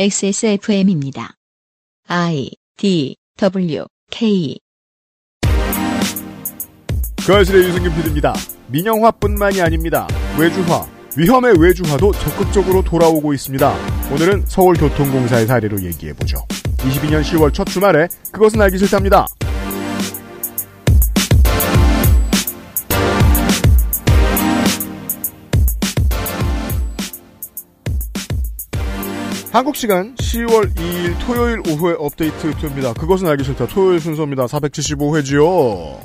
XSFM입니다. I D W K 그 아실의 유승균 PD입니다. 민영화뿐만이 아닙니다. 외주화, 위험의 외주화도 적극적으로 돌아오고 있습니다. 오늘은 서울교통공사의 사례로 얘기해보죠. 22년 10월 첫 주말에 그것은 알기 싫답니다. 한국 시간 10월 2일 토요일 오후의 업데이트 투입니다. 그것은 알기 싫다. 토요일 순서입니다. 475회지요.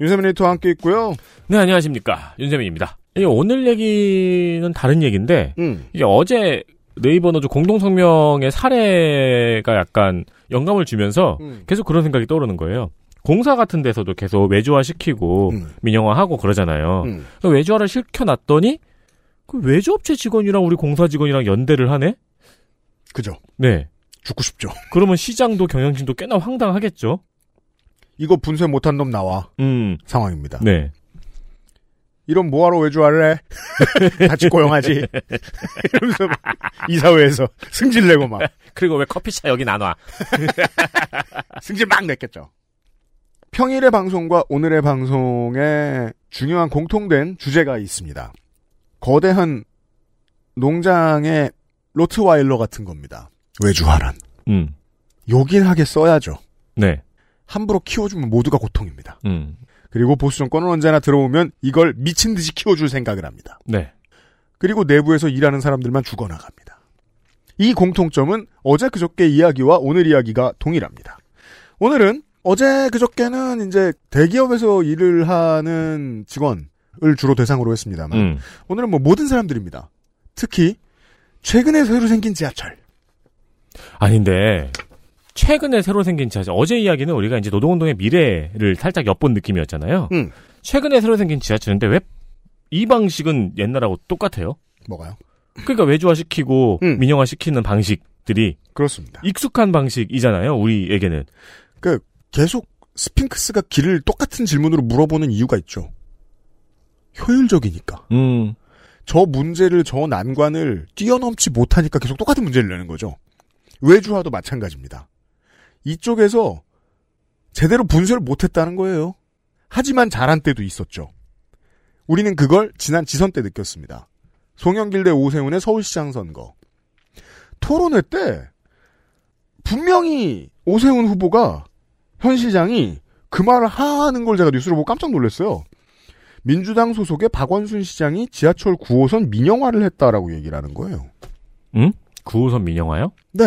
윤세민 리터와 함께 있고요. 네, 안녕하십니까. 윤세민입니다. 오늘 얘기는 다른 얘기인데, 음, 이게 어제 네이버 노조 공동성명의 사례가 약간 영감을 주면서 음. 계속 그런 생각이 떠오르는 거예요. 공사 같은 데서도 계속 외주화 시키고 음. 민영화하고 그러잖아요. 음. 그 외주화를 시켜놨더니 그 외주업체 직원이랑 우리 공사 직원이랑 연대를 하네? 그죠. 네. 죽고 싶죠. 그러면 시장도 경영진도 꽤나 황당하겠죠? 이거 분쇄 못한 놈 나와. 음, 상황입니다. 네. 이런 뭐하러 해? 같이 고용하지. 이러면서 막 이사회에서 승질 내고 막 그리고 왜 커피차 여기 나눠? 승질 막 냈겠죠. 평일의 방송과 오늘의 방송에 중요한 공통된 주제가 있습니다. 거대한 농장의 로트와일러 같은 겁니다. 외주화란. 음, 요긴 하게 써야죠. 네. 함부로 키워주면 모두가 고통입니다. 음, 그리고 보수 정권은 언제나 들어오면 이걸 미친 듯이 키워줄 생각을 합니다. 네. 그리고 내부에서 일하는 사람들만 죽어나갑니다. 이 공통점은 어제 그저께 이야기와 오늘 이야기가 동일합니다. 오늘은 어제 그저께는 이제 대기업에서 일을 하는 직원을 주로 대상으로 했습니다만 음, 오늘은 뭐 모든 사람들입니다. 특히 최근에 새로 생긴 지하철. 아닌데 최근에 새로 생긴 지하철 어제 이야기는 우리가 이제 노동운동의 미래를 살짝 엿본 느낌이었잖아요. 음. 최근에 새로 생긴 지하철인데 왜 이 방식은 옛날하고 똑같아요? 뭐가요? 그러니까 외주화 시키고 음. 민영화 시키는 방식들이 그렇습니다. 익숙한 방식이잖아요. 우리에게는. 그 계속 스핑크스가 길을 똑같은 질문으로 물어보는 이유가 있죠. 효율적이니까. 음, 저 문제를 저 난관을 뛰어넘지 못하니까 계속 똑같은 문제를 내는 거죠. 외주화도 마찬가지입니다. 이쪽에서 제대로 분쇄를 못했다는 거예요. 하지만 잘한 때도 있었죠. 우리는 그걸 지난 지선 때 느꼈습니다. 송영길 대 오세훈의 서울시장 선거. 토론회 때 분명히 오세훈 후보가 현 시장이 그 말을 하는 걸 제가 뉴스로 보고 깜짝 놀랐어요. 민주당 소속의 박원순 시장이 지하철 9호선 민영화를 했다라고 얘기를 하는 거예요. 9호선 민영화요? 네.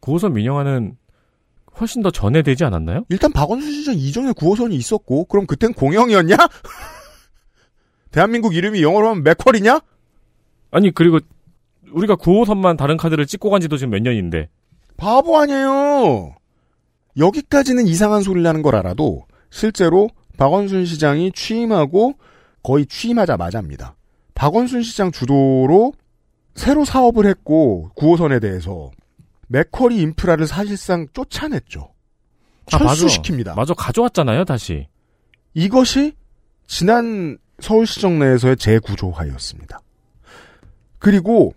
9호선 민영화는 훨씬 더 전에 되지 않았나요? 일단 박원순 시장 이전에 9호선이 있었고, 그럼 그땐 공영이었냐? 대한민국 이름이 영어로 하면 맥쿼리냐? 아니 그리고 우리가 9호선만 다른 카드를 찍고 간 지도 지금 몇 년인데. 바보 아니에요. 여기까지는 이상한 소리를 하는 걸 알아도 실제로 박원순 시장이 취임하고 거의 취임하자마자입니다. 박원순 시장 주도로 새로 사업을 했고 9호선에 대해서 맥쿼리 인프라를 사실상 쫓아냈죠. 아, 맞아. 철수시킵니다. 맞아 가져왔잖아요 다시. 이것이 지난 서울시정 내에서의 재구조화였습니다. 그리고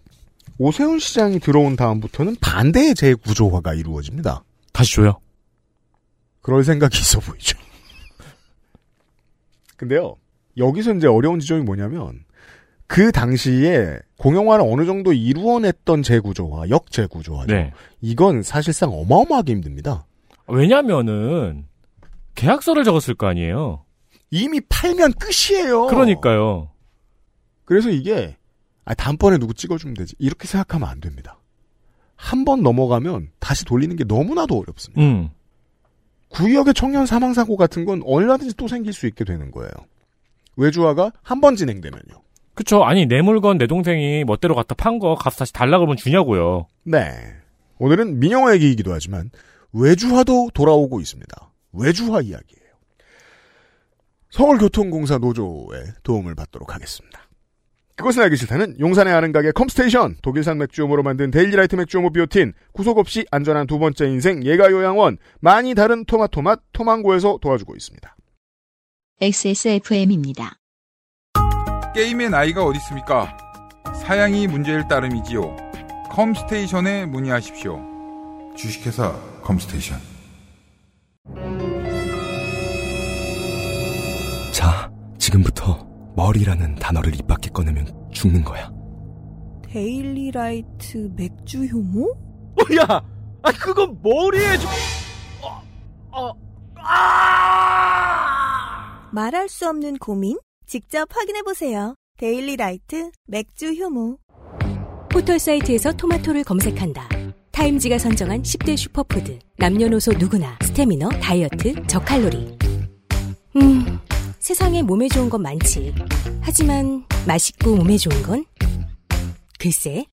오세훈 시장이 들어온 다음부터는 반대의 재구조화가 이루어집니다. 다시 줘요. 그럴 생각이 있어 보이죠. 근데요, 여기서 이제 어려운 지점이 뭐냐면, 그 당시에 공영화를 어느 정도 이루어냈던 재구조화, 역재구조화죠. 네. 이건 사실상 어마어마하게 힘듭니다. 왜냐면은 계약서를 적었을 거 아니에요. 이미 팔면 끝이에요. 그러니까요. 그래서 이게 아 다음번에 누구 찍어주면 되지 이렇게 생각하면 안 됩니다. 한 번 넘어가면 다시 돌리는 게 너무나도 어렵습니다. 음. 구역의 청년 사망 사고 같은 건 얼마든지 또 생길 수 있게 되는 거예요. 외주화가 한 번 진행되면요. 그쵸. 아니 내 물건 내 동생이 멋대로 갖다 판 거 값 다시 달라 그러면 주냐고요. 네. 오늘은 민영화 얘기이기도 하지만 외주화도 돌아오고 있습니다. 외주화 이야기예요. 서울교통공사 노조의 도움을 받도록 하겠습니다. 그것은 알기 싫다는 용산의 아는 가게 컴스테이션, 독일산 맥주효모로 만든 데일리라이트 맥주효모 비오틴, 구속 없이 안전한 두 번째 인생 예가요양원, 많이 다른 토마토맛 토망고에서 도와주고 있습니다. XSFM입니다. 게임에 나이가 어디 있습니까? 사양이 문제일 따름이지요. 컴스테이션에 문의하십시오. 주식회사 컴스테이션. 자, 지금부터 머리라는 단어를 입 밖에 꺼내면 죽는 거야. 데일리라이트 맥주 효모? 어, 야, 아 그건 머리에 좀. 어, 어, 아! 말할 수 없는 고민? 직접 확인해보세요. 데일리라이트 맥주 효모. 포털 사이트에서 토마토를 검색한다. 타임지가 선정한 10대 슈퍼푸드. 남녀노소 누구나 스테미너, 다이어트, 저칼로리. 음, 세상에 몸에 좋은 건 많지. 하지만 맛있고 몸에 좋은 건? 글쎄.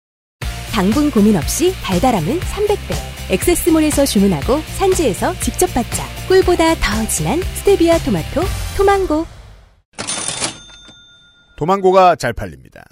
당분 고민 없이 달달함은 300배. 액세스몰에서 주문하고 산지에서 직접 받자. 꿀보다 더 진한 스테비아 토마토, 토망고. 토망고가 잘 팔립니다.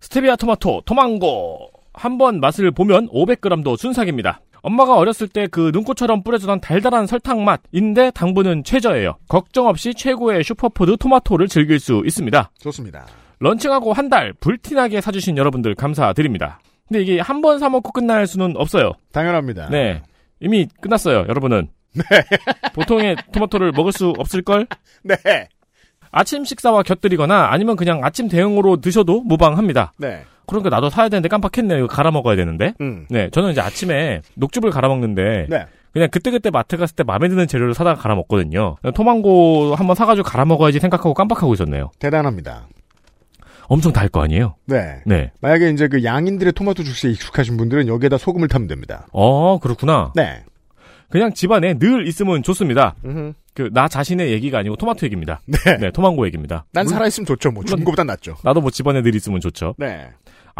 스테비아 토마토, 토망고. 한번 맛을 보면 500g도 순삭입니다. 엄마가 어렸을 때 그 눈꽃처럼 뿌려주던 달달한 설탕 맛인데 당분은 최저예요. 걱정 없이 최고의 슈퍼푸드 토마토를 즐길 수 있습니다. 좋습니다. 런칭하고 한 달 불티나게 사주신 여러분들 감사드립니다. 근데 이게 한 번 사먹고 끝날 수는 없어요. 당연합니다. 네. 이미 끝났어요, 여러분은. 보통의 토마토를 먹을 수 없을걸? 네. 아침 식사와 곁들이거나 아니면 그냥 아침 대용으로 드셔도 무방합니다. 네. 그러니까 나도 사야 되는데 깜빡했네. 이거 갈아 먹어야 되는데. 음. 네, 저는 이제 아침에 녹즙을 갈아 먹는데 네. 그냥 그때그때 마트 갔을 때 마음에 드는 재료를 사다가 갈아 먹거든요. 토망고 한번 사가지고 갈아 먹어야지 생각하고 깜빡하고 있었네요. 대단합니다. 엄청 달 거 아니에요? 네. 네. 만약에 이제 그 양인들의 토마토 주스에 익숙하신 분들은 여기에다 소금을 타면 됩니다. 어, 그렇구나. 네. 그냥 집안에 늘 있으면 좋습니다. 그 나 자신의 얘기가 아니고 토마토 얘기입니다. 네. 네, 토망고 얘기입니다. 난 물- 살아있으면 좋죠. 뭐, 죽은 것보단 낫죠. 나도 뭐 집안에 늘 있으면 좋죠. 네.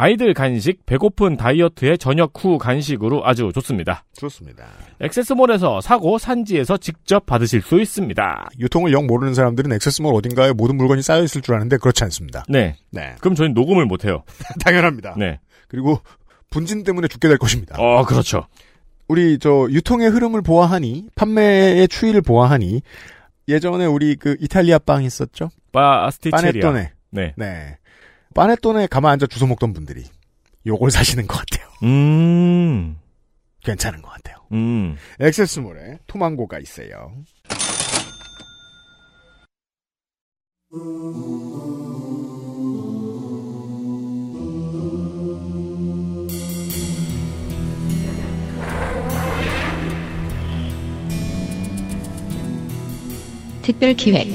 아이들 간식, 배고픈 다이어트의 저녁 후 간식으로 아주 좋습니다. 좋습니다. 액세스몰에서 사고 산지에서 직접 받으실 수 있습니다. 유통을 영 모르는 사람들은 액세스몰 어딘가에 모든 물건이 쌓여 있을 줄 아는데 그렇지 않습니다. 네. 네. 그럼 저희는 녹음을 못 해요. 당연합니다. 네. 그리고 분진 때문에 죽게 될 것입니다. 어, 그렇죠. 우리 저 유통의 흐름을 보아하니 판매의 추이를 보아하니 예전에 우리 그 이탈리아 빵 있었죠? 바스티체리아. 네. 네. 파네토네 가만 앉아 주워 먹던 분들이 요걸 사시는 것 같아요. 음. 괜찮은 것 같아요. 음. 액세스몰에 토망고가 있어요. 특별기획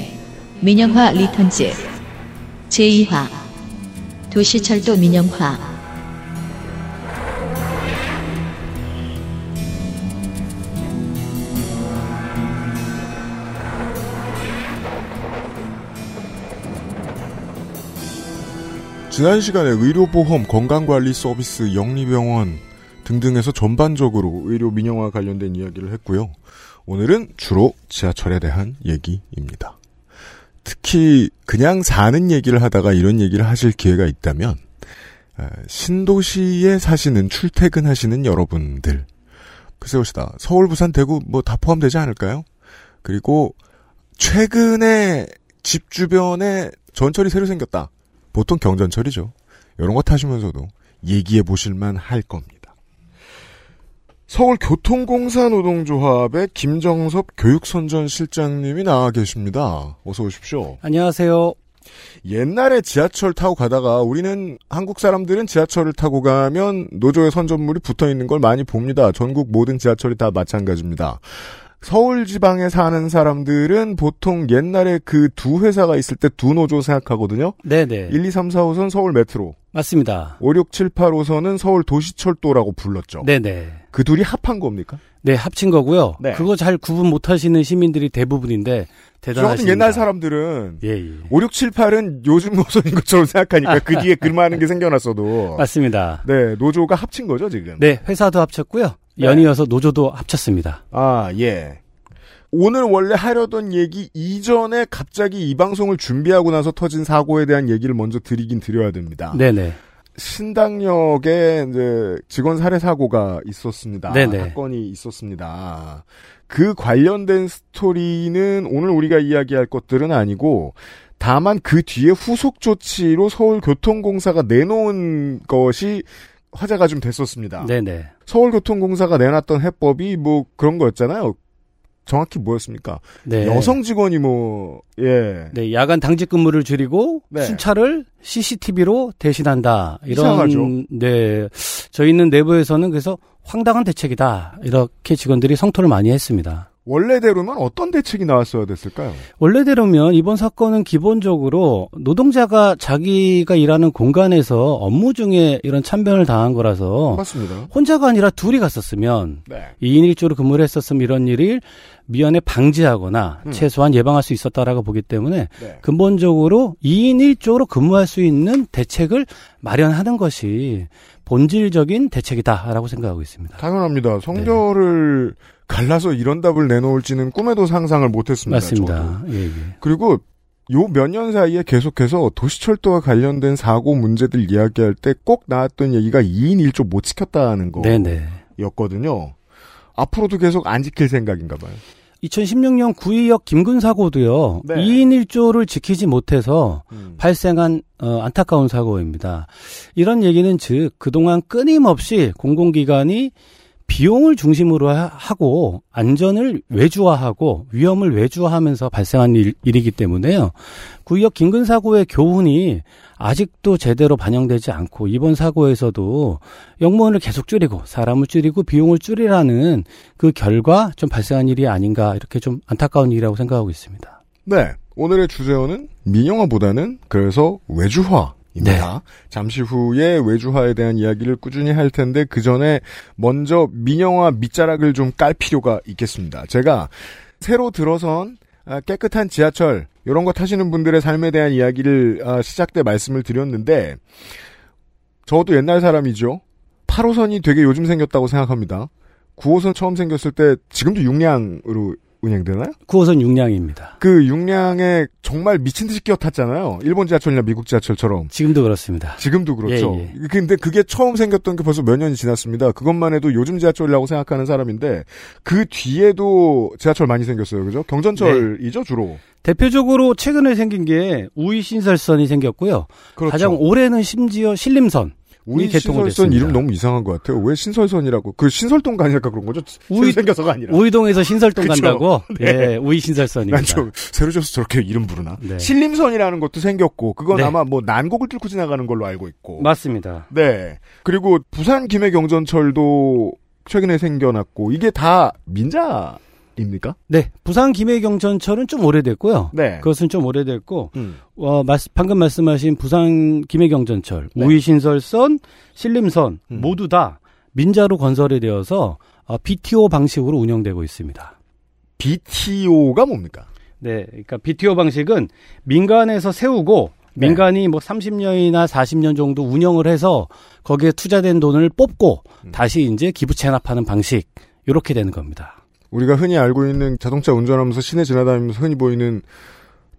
민영화 리턴즈 제2화 도시철도 민영화 지난 시간에 의료보험, 건강관리 서비스, 영리병원 등등에서 전반적으로 의료 민영화 관련된 이야기를 했고요. 오늘은 주로 지하철에 대한 얘기입니다. 특히 그냥 사는 얘기를 하다가 이런 얘기를 하실 기회가 있다면 에, 신도시에 사시는 출퇴근하시는 여러분들 글쎄 봅시다. 서울, 부산, 대구 뭐 다 포함되지 않을까요? 그리고 최근에 집 주변에 전철이 새로 생겼다. 보통 경전철이죠. 이런 거 타시면서도 얘기해 보실만 할 겁니다. 서울교통공사 노동조합의 김정섭 교육선전 실장님이 나와 계십니다. 어서 오십시오. 안녕하세요. 옛날에 지하철 타고 가다가 우리는 한국 사람들은 지하철을 타고 가면 노조의 선전물이 붙어 있는 걸 많이 봅니다. 전국 모든 지하철이 다 마찬가지입니다. 서울 지방에 사는 사람들은 보통 옛날에 그 두 회사가 있을 때 두 노조 생각하거든요. 네네. 1, 2, 3, 4, 5선 서울 메트로, 맞습니다. 5, 6, 7, 8, 5선은 서울 도시철도라고 불렀죠. 네네. 그 둘이 합한 겁니까? 네, 합친 거고요. 네. 그거 잘 구분 못 하시는 시민들이 대부분인데. 같은 옛날 사람들은 예, 예. 5, 6, 7, 8은 요즘 노선인 것처럼 생각하니까 그 뒤에 글많은 게 생겨났어도 맞습니다. 네, 노조가 합친 거죠, 지금. 네, 회사도 합쳤고요. 네. 연이어서 노조도 합쳤습니다. 아, 예. 오늘 원래 하려던 얘기 이전에 갑자기 이 방송을 준비하고 나서 터진 사고에 대한 얘기를 먼저 드리긴 드려야 됩니다. 네네. 신당역에 이제 직원 살해 사고가 있었습니다. 네네. 사건이 있었습니다. 그 관련된 스토리는 오늘 우리가 이야기할 것들은 아니고 다만 그 뒤에 후속 조치로 서울교통공사가 내놓은 것이 화제가 좀 됐었습니다. 네네. 서울교통공사가 내놨던 해법이 뭐 그런 거였잖아요. 정확히 뭐였습니까? 네. 여성 직원이 뭐, 예. 네, 야간 당직 근무를 줄이고 네. 순찰을 CCTV로 대신한다. 이런 이상하죠. 네. 저희는 내부에서는 그래서 황당한 대책이다. 이렇게 직원들이 성토를 많이 했습니다. 원래대로면 어떤 대책이 나왔어야 됐을까요? 원래대로면 이번 사건은 기본적으로 노동자가 자기가 일하는 공간에서 업무 중에 이런 참변을 당한 거라서 맞습니다. 혼자가 아니라 둘이 갔었으면 네. 2인 1조로 근무를 했었으면 이런 일을 미연에 방지하거나 음. 최소한 예방할 수 있었다라고 보기 때문에 네. 근본적으로 2인 1조로 근무할 수 있는 대책을 마련하는 것이 본질적인 대책이다라고 생각하고 있습니다. 당연합니다. 성별을 갈라서 이런 답을 내놓을지는 꿈에도 상상을 못했습니다. 맞습니다. 예, 예. 그리고 요 몇 년 사이에 계속해서 도시철도와 관련된 사고 문제들 이야기할 때 꼭 나왔던 얘기가 2인 1조 못 지켰다는 네네. 거였거든요. 앞으로도 계속 안 지킬 생각인가 봐요. 2016년 구의역 김근 사고도요. 네. 2인 1조를 지키지 못해서 음. 발생한 어, 안타까운 사고입니다. 이런 얘기는 즉 그동안 끊임없이 공공기관이 비용을 중심으로 하- 하고 안전을 외주화하고 위험을 외주화하면서 발생한 일, 일이기 때문에요. 구의역 김근 사고의 교훈이 아직도 제대로 반영되지 않고 이번 사고에서도 영무원을 계속 줄이고 사람을 줄이고 비용을 줄이라는 그 결과 좀 발생한 일이 아닌가 이렇게 좀 안타까운 일이라고 생각하고 있습니다. 네. 오늘의 주제어는 민영화보다는 그래서 외주화 입니다. 잠시 후에 외주화에 대한 이야기를 꾸준히 할 텐데 그 전에 먼저 민영화 밑자락을 좀 깔 필요가 있겠습니다. 제가 새로 들어선 아, 깨끗한 지하철 이런 거 타시는 분들의 삶에 대한 이야기를 아, 시작 때 말씀을 드렸는데 저도 옛날 사람이죠. 8호선이 되게 요즘 생겼다고 생각합니다. 9호선 처음 생겼을 때 지금도 6량으로 운행되나요? 9호선 육량입니다. 그 육량에 정말 미친 듯이 끼어 탔잖아요. 일본 지하철이나 미국 지하철처럼. 지금도 그렇습니다. 지금도 그렇죠. 예, 근데 그게 처음 생겼던 게 벌써 몇 년이 지났습니다. 그것만 해도 요즘 지하철이라고 생각하는 사람인데 그 뒤에도 지하철 많이 생겼어요. 그죠? 경전철이죠, 네. 주로. 대표적으로 최근에 생긴 게 우이 신설선이 생겼고요. 그렇죠. 가장 올해는 심지어 신림선. 우리 개통을 신설선. 이름 너무 이상한 것 같아요. 왜 신설선이라고? 그 신설동 가니까 그런 거죠? 우이- 생겨서가 아니라. 우이동에서 신설동 그쵸. 간다고? 네. 예, 우이 신설선입니다. 난좀 새로 져서 저렇게 이름 부르나? 네. 신림선이라는 것도 생겼고 그건 네. 아마 뭐 난곡을 뚫고 지나가는 걸로 알고 있고. 맞습니다. 네. 그리고 부산 김해경전철도 최근에 생겨났고 이게 다 민자 입니까? 네, 부산 김해경전철은 좀 오래됐고요. 네. 그것은 좀 오래됐고 음. 어, 말씀- 방금 말씀하신 부산 김해경전철, 네. 우이신설선, 신림선 음. 모두 다 민자로 건설이 되어서 어, BTO 방식으로 운영되고 있습니다. BTO가 뭡니까? 네, 그러니까 BTO 방식은 민간에서 세우고 네. 민간이 뭐 30년이나 40년 정도 운영을 해서 거기에 투자된 돈을 뽑고 음. 다시 이제 기부 체납하는 방식 이렇게 되는 겁니다. 우리가 흔히 알고 있는 자동차 운전하면서 시내 지나다니면서 흔히 보이는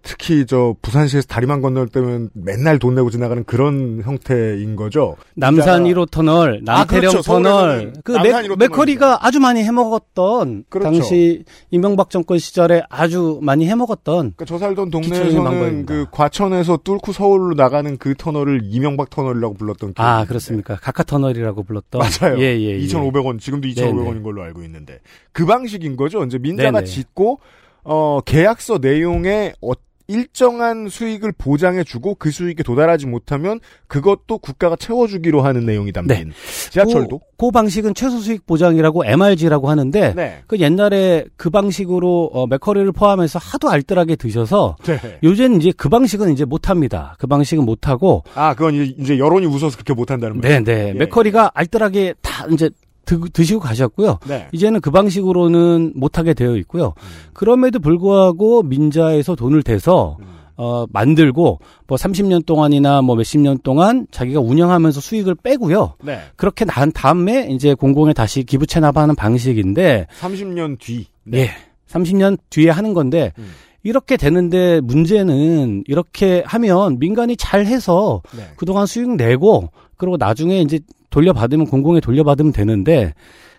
특히 저 부산시에서 다리만 건널 때면 맨날 돈 내고 지나가는 그런 형태인 거죠. 남산 민자가- 1호 터널, 남태령 그렇죠. 터널, 그 맥, 1호 맥커리가 아주 많이 해먹었던 그렇죠. 당시 이명박 정권 시절에 아주 많이 해먹었던 그러니까 저 살던 동네에서는. 그 과천에서 뚫고 서울로 나가는 그 터널을 이명박 터널이라고 불렀던 아. 그렇습니까 가카 터널이라고 불렀던 맞아요. 예, 예, 예. 2,500원, 지금도 네네. 2,500원인 걸로 알고 있는데. 그 방식인 거죠. 이제 민자가 네네. 짓고, 어, 계약서 내용에 어, 일정한 수익을 보장해주고 그 수익에 도달하지 못하면 그것도 국가가 채워주기로 하는 내용이 담긴 지하철도. 그, 그 방식은 최소 수익 보장이라고 MRG라고 하는데 네. 그 옛날에 그 방식으로 어, 맥커리를 포함해서 하도 알뜰하게 드셔서 네. 요새는 이제 그 방식은 이제 못합니다. 그 방식은 못하고 아, 그건 이제- 여론이 웃어서 그렇게 못한다는 네, 말이죠. 네. 예. 맥커리가 알뜰하게 다 이제 드, 드시고 가셨고요. 네. 이제는 그 방식으로는 못하게 되어 있고요. 음. 그럼에도 불구하고 민자에서 돈을 대서 음. 어, 만들고 뭐 30년 동안이나 뭐 몇십 년 동안 자기가 운영하면서 수익을 빼고요. 네. 그렇게 난 다음에 이제 공공에 다시 기부 체납하는 방식인데 30년 뒤. 예. 30년 뒤에 하는 건데 음. 이렇게 되는데 문제는 이렇게 하면 민간이 잘 해서 네. 그동안 수익 내고 그리고 나중에 이제 돌려받으면 공공에 돌려받으면 되는데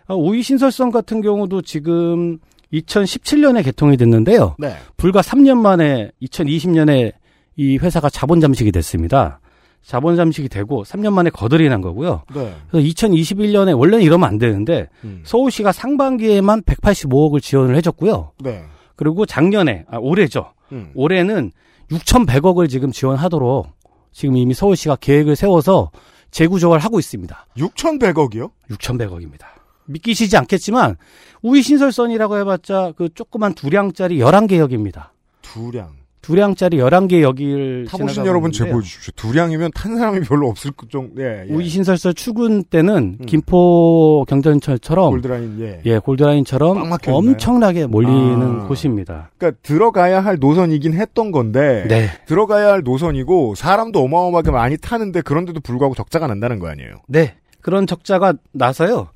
아, 오이 신설선 같은 경우도 지금 2017년에 개통이 됐는데요. 네. 불과 3년 만에 2020년에 이 회사가 자본 잠식이 됐습니다. 자본 잠식이 되고 3년 만에 거덜이 난 거고요. 네. 그래서 2021년에 원래는 이러면 안 되는데 음. 서울시가 상반기에만 185억을 지원을 해줬고요. 네. 그리고 작년에 아 올해죠. 음. 올해는 6,100억을 지금 지원하도록 지금 이미 서울시가 계획을 세워서 재구조를 하고 있습니다. 6,100억이요? 6,100억입니다. 믿기시지 않겠지만 우이 신설선이라고 해봤자 그 조그만 두량짜리 11개 역입니다. 두량. 두량짜리 11개 역을 타보신 여러분. 제보해 주십시오. 두량이면 탄 사람이 별로 없을 정 예, 예. 우이 신설선 출근 때는 음. 김포 경전철처럼 골드라인 예. 예, 골드라인처럼? 엄청나게 몰리는 아. 곳입니다. 그러니까 들어가야 할 노선이긴 했던 건데 네. 들어가야 할 노선이고 사람도 어마어마하게 많이 타는데 그런데도 불구하고 적자가 난다는 거 아니에요? 네. 그런 적자가 나서요.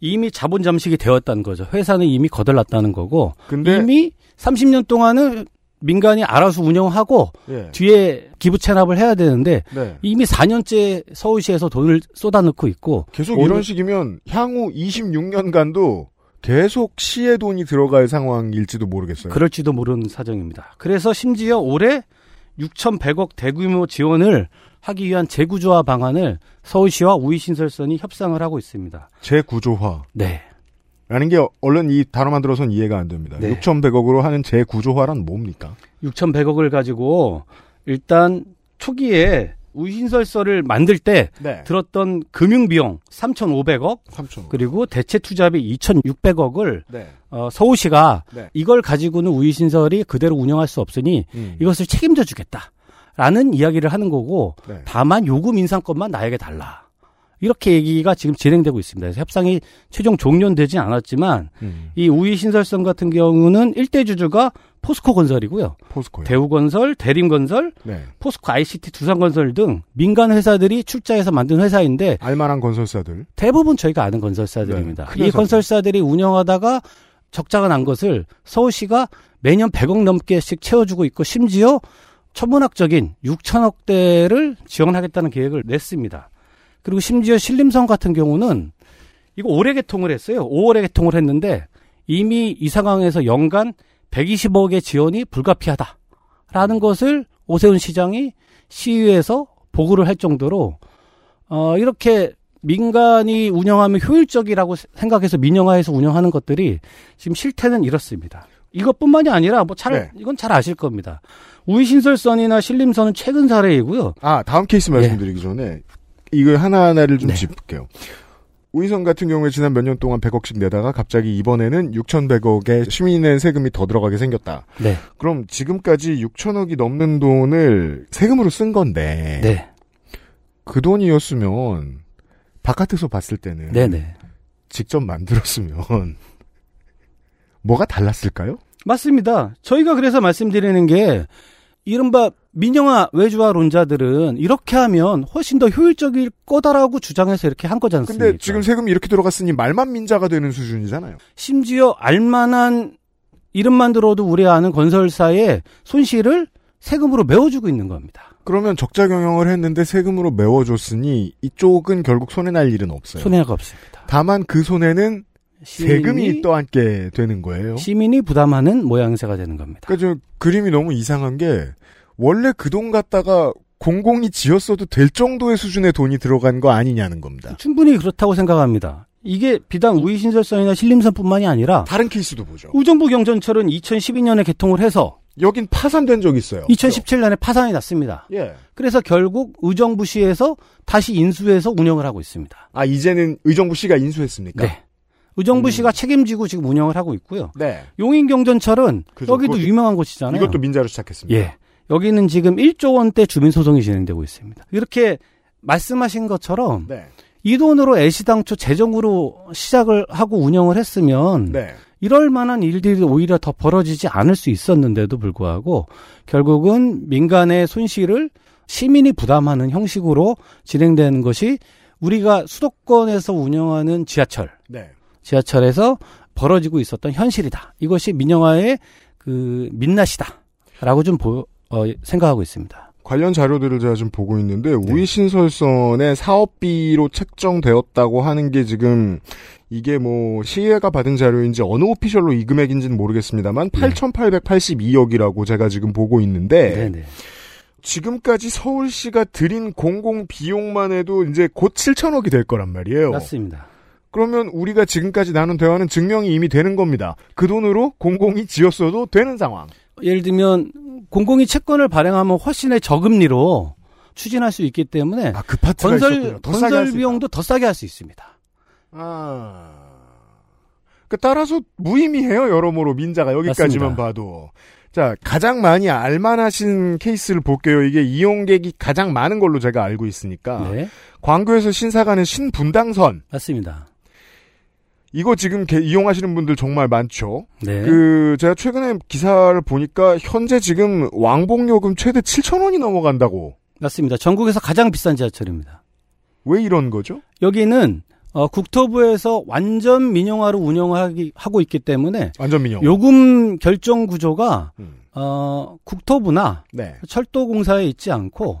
이미 자본 잠식이 되었다는 거죠. 회사는 이미 거덜났다는 거고 근데 이미 30년 동안은 민간이 알아서 운영하고 예. 뒤에 기부 체납을 해야 되는데 네. 이미 4년째 서울시에서 돈을 쏟아넣고 있고 계속 이런 식이면 향후 26년간도 계속 시의 돈이 들어갈 상황일지도 모르겠어요. 그럴지도 모르는 사정입니다. 그래서 심지어 올해 6,100억 대규모 지원을 하기 위한 재구조화 방안을 서울시와 우이신설선이 협상을 하고 있습니다. 재구조화. 네. 라는 게 얼른 이 단어만 들어선 이해가 안 됩니다. 네. 6,100억으로 하는 재구조화란 뭡니까? 6,100억을 가지고 일단 초기에 우이신설설을 만들 때 네. 들었던 금융비용 3,500억 3,000억. 그리고 대체 투자비 2,600억을 네. 어, 서울시가 네. 이걸 가지고는 우이신설이 그대로 운영할 수 없으니 음. 이것을 책임져 주겠다. 라는 이야기를 하는 거고 네. 다만 요금 인상권만 나에게 달라. 이렇게 얘기가 지금 진행되고 있습니다. 그래서 협상이 최종 종료되진 않았지만 음. 이 우이 신설선 같은 경우는 일대 주주가 포스코 건설이고요. 포스코요. 대우건설, 대림건설, 네. 포스코 ICT, 두산건설 등 민간 회사들이 출자해서 만든 회사인데 알만한 건설사들. 대부분 저희가 아는 건설사들입니다. 네, 큰 이. 건설사들이 운영하다가 적자가 난 것을 서울시가 매년 100억 넘게씩 채워주고 있고 심지어 천문학적인 6천억 대를 지원하겠다는 계획을 냈습니다. 그리고 심지어 신림성 같은 경우는 이거 올해 개통을 했어요. 5월에 개통을 했는데 이미 이 상황에서 연간 120억의 지원이 불가피하다라는 것을 오세훈 시장이 시의회에서 보고를 할 정도로 어, 이렇게 민간이 운영하면 효율적이라고 생각해서 민영화해서 운영하는 것들이 지금 실태는 이렇습니다. 이것뿐만이 아니라 뭐잘 네. 이건 잘 아실 겁니다. 우이신설선이나 신림선은 최근 사례이고요. 아, 다음 케이스 말씀드리기 전에 이거 하나하나를 좀 네. 짚을게요. 우이선 같은 경우에 지난 몇 년 동안 100억씩 내다가 갑자기 이번에는 6,100억의 시민이 낸 세금이 더 들어가게 생겼다. 네. 그럼 지금까지 6천억이 넘는 돈을 세금으로 쓴 건데 네. 그 돈이었으면 바깥에서 봤을 때는 네, 네. 직접 만들었으면 뭐가 달랐을까요? 맞습니다. 저희가 그래서 말씀드리는 게 이른바 민영화 외주화론자들은 이렇게 하면 훨씬 더 효율적일 거다라고 주장해서 이렇게 한 거지 않습니까? 근데 지금 세금이 이렇게 들어갔으니 말만 민자가 되는 수준이잖아요. 심지어 알만한 이름만 들어도 우리 아는 건설사의 손실을 세금으로 메워주고 있는 겁니다. 그러면 적자 경영을 했는데 세금으로 메워줬으니 이쪽은 결국 손해 날 일은 없어요. 손해가 없습니다. 다만 그 손해는 세금이 시민이- 떠안게 되는 거예요. 시민이 부담하는 모양새가 되는 겁니다. 그러니까 저 그림이 너무 이상한 게 원래 그 돈 갖다가 공공이 지었어도 될 정도의 수준의 돈이 들어간 거 아니냐는 겁니다. 충분히 그렇다고 생각합니다. 이게 비단 우이신설선이나 신림선뿐만이 아니라 다른 케이스도 보죠. 우정부 경전철은 2012년에 개통을 해서 여긴 파산된 적 있어요. 2017년에 파산이 났습니다. 예. 그래서 결국 의정부시에서 다시 인수해서 운영을 하고 있습니다. 아 이제는 의정부 씨가 인수했습니까? 네. 의정부시가 책임지고 지금 운영을 하고 있고요. 네. 용인경전철은 그죠. 여기도 그것도- 유명한 곳이잖아요. 이것도 민자로 시작했습니다. 예. 여기는 지금 1조 원대 주민 소송이 진행되고 있습니다. 이렇게 말씀하신 것처럼 네. 이 돈으로 애시당초 재정으로 시작을 하고 운영을 했으면 네. 이럴 만한 일들이 오히려 더 벌어지지 않을 수 있었는데도 불구하고 결국은 민간의 손실을 시민이 부담하는 형식으로 진행되는 것이 우리가 수도권에서 운영하는 지하철, 네. 지하철에서 벌어지고 있었던 현실이다. 이것이 민영화의 그 민낯이다라고 좀 보, 어, 생각하고 있습니다. 관련 자료들을 제가 좀 보고 있는데 우이신설선의 사업비로 책정되었다고 하는 게 지금 이게 뭐 시의회가 받은 자료인지 어느 오피셜로 이 금액인지는 모르겠습니다만 8,882억이라고 제가 지금 보고 있는데 네네. 지금까지 서울시가 들인 공공 비용만 해도 이제 곧 7천억이 될 거란 말이에요. 맞습니다. 그러면 우리가 지금까지 나눈 대화는 증명이 이미 되는 겁니다. 그 돈으로 공공이 지었어도 되는 상황. 예를 들면 공공이 채권을 발행하면 훨씬의 저금리로 추진할 수 있기 때문에 아, 그 건설 건설. 비용도 더 싸게 할 수 있습니다. 아. 그 따라서 무의미해요, 여러모로 민자가 여기까지만 맞습니다. 봐도. 자, 가장 많이 알만하신 케이스를 볼게요. 이게 이용객이 가장 많은 걸로 제가 알고 있으니까. 네, 광교에서 신사가는 신분당선. 맞습니다. 이거 지금 개- 이용하시는 분들 정말 많죠. 네, 그 제가 최근에 기사를 보니까 현재 지금 왕복 요금 최대 7천 원이 넘어간다고. 맞습니다. 전국에서 가장 비싼 지하철입니다. 왜 이런 거죠? 여기는 어, 국토부에서 완전 민영화로 운영하기 하고 있기 때문에 완전 민영. 요금 결정 구조가 음. 어, 국토부나 네. 철도공사에 있지 않고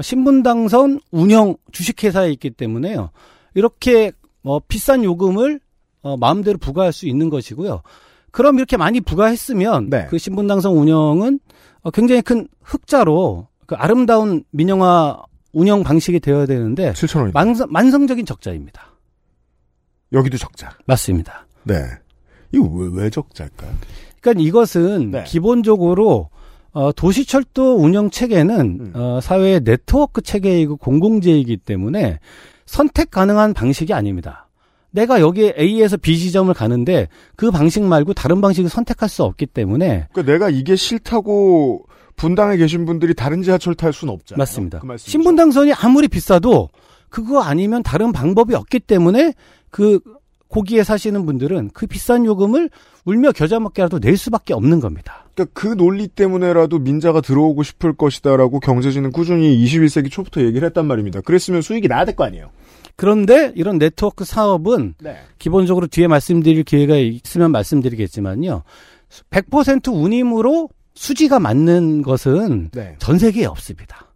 신분당선 운영 주식회사에 있기 때문에요. 이렇게 어, 비싼 요금을 어, 마음대로 부과할 수 있는 것이고요. 그럼 이렇게 많이 부과했으면 네. 그 신분당선 운영은 어, 굉장히 큰 흑자로 그 아름다운 민영화 운영 방식이 되어야 되는데 7천 원. 만성, 만성적인 적자입니다. 여기도 적자. 맞습니다. 네. 이거 왜, 왜 적자일까요? 그러니까 이것은 네. 기본적으로 어, 도시철도 운영 체계는 음. 어, 사회의 네트워크 체계이고 공공재이기 때문에 선택 가능한 방식이 아닙니다. 내가 여기 A에서 B 지점을 가는데 그 방식 말고 다른 방식을 선택할 수 없기 때문에 그러니까 내가 이게 싫다고 분당에 계신 분들이 다른 지하철 탈 수는 없잖아요. 맞습니다. 그. 신분당선이 아무리 비싸도 그거 아니면 다른 방법이 없기 때문에 그 고기에 사시는 분들은 그 비싼 요금을 울며 겨자 먹기라도 낼 수밖에 없는 겁니다. 그러니까 그 논리 때문에라도 민자가 들어오고 싶을 것이다라고 경제진은 꾸준히 21세기 초부터 얘기를 했단 말입니다. 그랬으면 수익이 나야 될 거 아니에요. 그런데 이런 네트워크 사업은 네. 기본적으로 뒤에 말씀드릴 기회가 있으면 말씀드리겠지만요. 100% 운임으로 수지가 맞는 것은 네. 전 세계에 없습니다.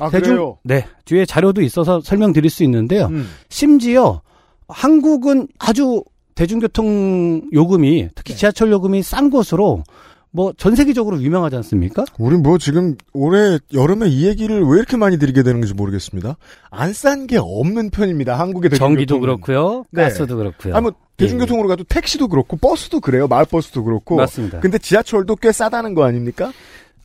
아, 대중- 그래요? 네. 뒤에 자료도 있어서 설명드릴 수 있는데요. 음. 심지어 한국은 아주 대중교통 요금이 특히 네. 지하철 요금이 싼 곳으로 뭐 전 세계적으로 유명하지 않습니까? 우리 뭐 지금 올해 여름에 이 얘기를 왜 이렇게 많이 드리게 되는 건지 모르겠습니다. 안 싼 게 없는 편입니다. 한국의 대중교통. 전기도 그렇고요. 네. 가스도 그렇고요. 아, 뭐 대중교통으로 가도 택시도 그렇고 버스도 그래요. 마을버스도 그렇고. 맞습니다. 근데 지하철도 꽤 싸다는 거 아닙니까?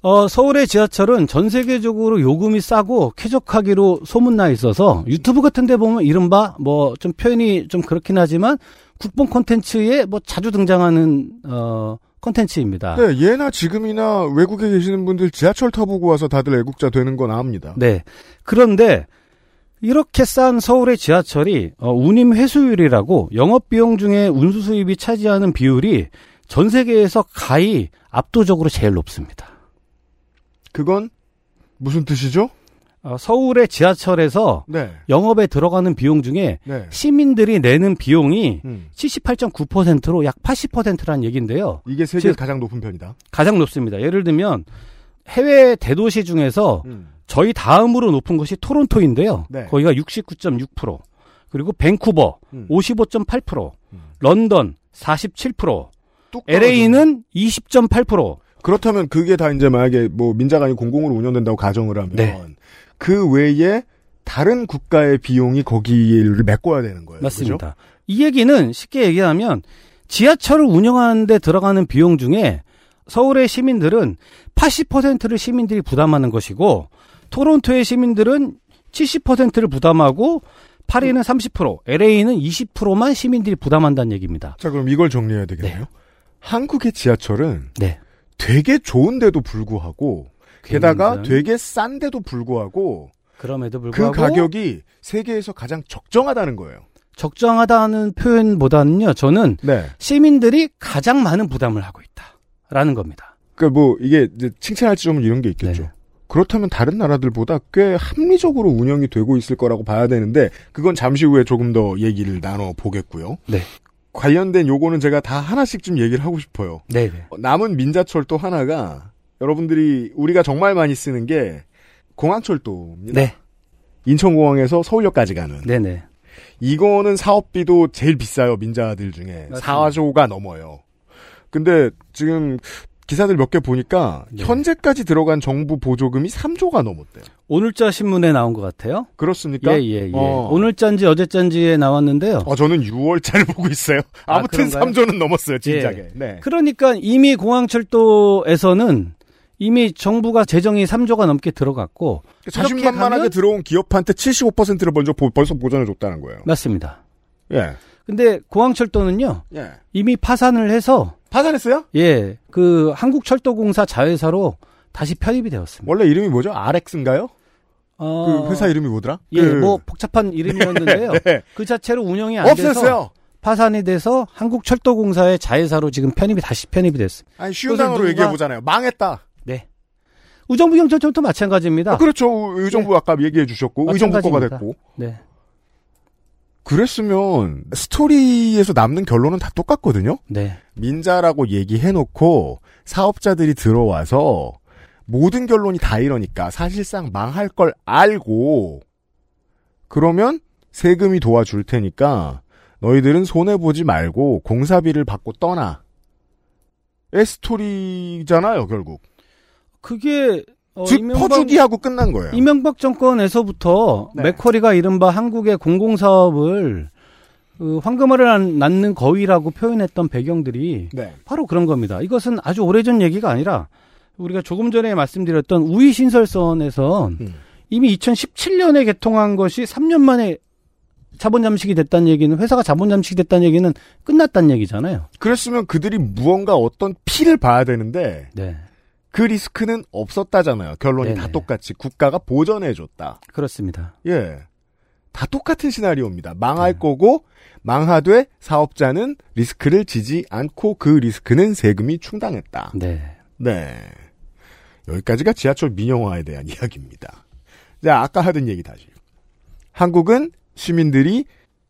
어, 서울의 지하철은 전 세계적으로 요금이 싸고 쾌적하기로 소문나 있어서 유튜브 같은 데 보면 이른바 뭐 좀 표현이 좀 그렇긴 하지만 국뽕 콘텐츠에 뭐 자주 등장하는 어 콘텐츠입니다. 네, 예나 지금이나 외국에 계시는 분들 지하철 타보고 와서 다들 애국자 되는 건 압니다. 네. 그런데 이렇게 싼 서울의 지하철이 어, 운임 회수율이라고 영업 비용 중에 운수 수입이 차지하는 비율이 전 세계에서 가히 압도적으로 제일 높습니다. 그건 무슨 뜻이죠? 어, 서울의 지하철에서 네. 영업에 들어가는 비용 중에 네. 시민들이 내는 비용이 음. 78.9%로 약 80%라는 얘기인데요. 이게 세계에서 즉- 가장 높은 편이다. 가장 높습니다. 예를 들면 해외 대도시 중에서 음. 저희 다음으로 높은 것이 토론토인데요. 네. 거기가 69.6%. 그리고 밴쿠버 음. 55.8%. 음. 런던 47%. 뚝 떨어지네. LA는 20.8%. 그렇다면 그게 다 이제 만약에 뭐 민자가 아니고 공공으로 운영된다고 가정을 하면 네. 그 외에 다른 국가의 비용이 거기를 메꿔야 되는 거예요. 맞습니다. 이 얘기는 쉽게 얘기하면 지하철을 운영하는데 들어가는 비용 중에 서울의 시민들은 80%를 시민들이 부담하는 것이고 토론토의 시민들은 70%를 부담하고 파리는 30%, LA는 20%만 시민들이 부담한다는 얘기입니다. 자, 그럼 이걸 정리해야 되겠네요. 네. 한국의 지하철은 네. 되게 좋은데도 불구하고 게다가 되게 싼데도 불구하고 그럼에도 그 불구하고 가격이 세계에서 가장 적정하다는 거예요. 적정하다는 표현보다는요. 저는 네. 시민들이 가장 많은 부담을 하고 있다라는 겁니다. 그러니까 뭐 이게 이제 칭찬할 지점은 이런 게 있겠죠. 네. 그렇다면 다른 나라들보다 꽤 합리적으로 운영이 되고 있을 거라고 봐야 되는데 그건 잠시 후에 조금 더 얘기를 나눠 보겠고요. 네. 관련된 요거는 제가 다 하나씩 좀 얘기를 하고 싶어요. 네. 네. 어, 남은 민자철 또 하나가 여러분들이 우리가 정말 많이 쓰는 게 공항철도입니다. 네. 인천공항에서 서울역까지 가는. 네. 네. 이거는 사업비도 제일 비싸요 민자들 중에 맞습니다. 4조가 넘어요. 근데 지금 기사들 몇 개 보니까 네. 현재까지 들어간 정부 보조금이 3조가 넘었대요. 오늘자 신문에 나온 것 같아요. 그렇습니까? 예, 예, 예. 어. 오늘자인지 어제자인지에 나왔는데요. 어, 저는 6월자를 보고 있어요. 아, 아무튼 그런가요? 3조는 넘었어요, 진작에. 예. 네. 그러니까 이미 공항철도에서는 이미 정부가 재정이 3조가 넘게 들어갔고 자신만만하게 가면- 들어온 기업한테 75%를 먼저 보- 벌써 보전해 줬다는 거예요. 맞습니다. 예. 근데 공항철도는요. 예. 이미 파산을 해서 파산했어요? 예, 그 한국철도공사 자회사로 다시 편입이 되었습니다. 원래 이름이 뭐죠? RX인가요? 어, 그 회사 이름이 뭐더라? 예, 그- 뭐 복잡한 이름이었는데요. 네. 그 자체로 운영이 안 돼서 없앴어요. 파산이 돼서 한국철도공사의 자회사로 지금 편입이 다시 편입이 됐습니다. 아니, 쉬운 단어로 누가- 얘기해 보잖아요. 망했다. 네. 우정부 경찰청도 마찬가지입니다. 아, 그렇죠. 의정부 아까 얘기해 주셨고, 의정부 거가. 됐고. 네. 그랬으면 스토리에서 남는 결론은 다 똑같거든요. 네. 민자라고 얘기해 놓고 사업자들이 들어와서 모든 결론이 다 이러니까 사실상 망할 걸 알고 그러면 세금이 도와줄 테니까 너희들은 손해 보지 말고 공사비를 받고 떠나. 의 스토리잖아요, 결국. 그게 어, 즉, 이명박- 퍼주기하고 끝난 거예요. 이명박 정권에서부터 네. 맥쿼리가 이른바 한국의 공공사업을 그 황금알을 안- 낳는 거위라고 표현했던 배경들이 네. 바로 그런 겁니다. 이것은 아주 오래전 얘기가 아니라 우리가 조금 전에 말씀드렸던 우이 신설선에선 음. 이미 2017년에 개통한 것이 3년 만에 자본 잠식이 됐다는 얘기는 회사가 자본 잠식이 됐다는 얘기는 끝났다는 얘기잖아요. 그랬으면 그들이 무언가 어떤 피를 봐야 되는데 네. 그 리스크는 없었다잖아요. 결론이 네네. 다 똑같이 국가가 보전해줬다. 그렇습니다. 예. 다 똑같은 시나리오입니다. 망할 네. 거고 망하되 사업자는 리스크를 지지 않고 그 리스크는 세금이 충당했다. 네. 네. 여기까지가 지하철 민영화에 대한 이야기입니다. 자, 아까 하던 얘기 다시. 한국은 시민들이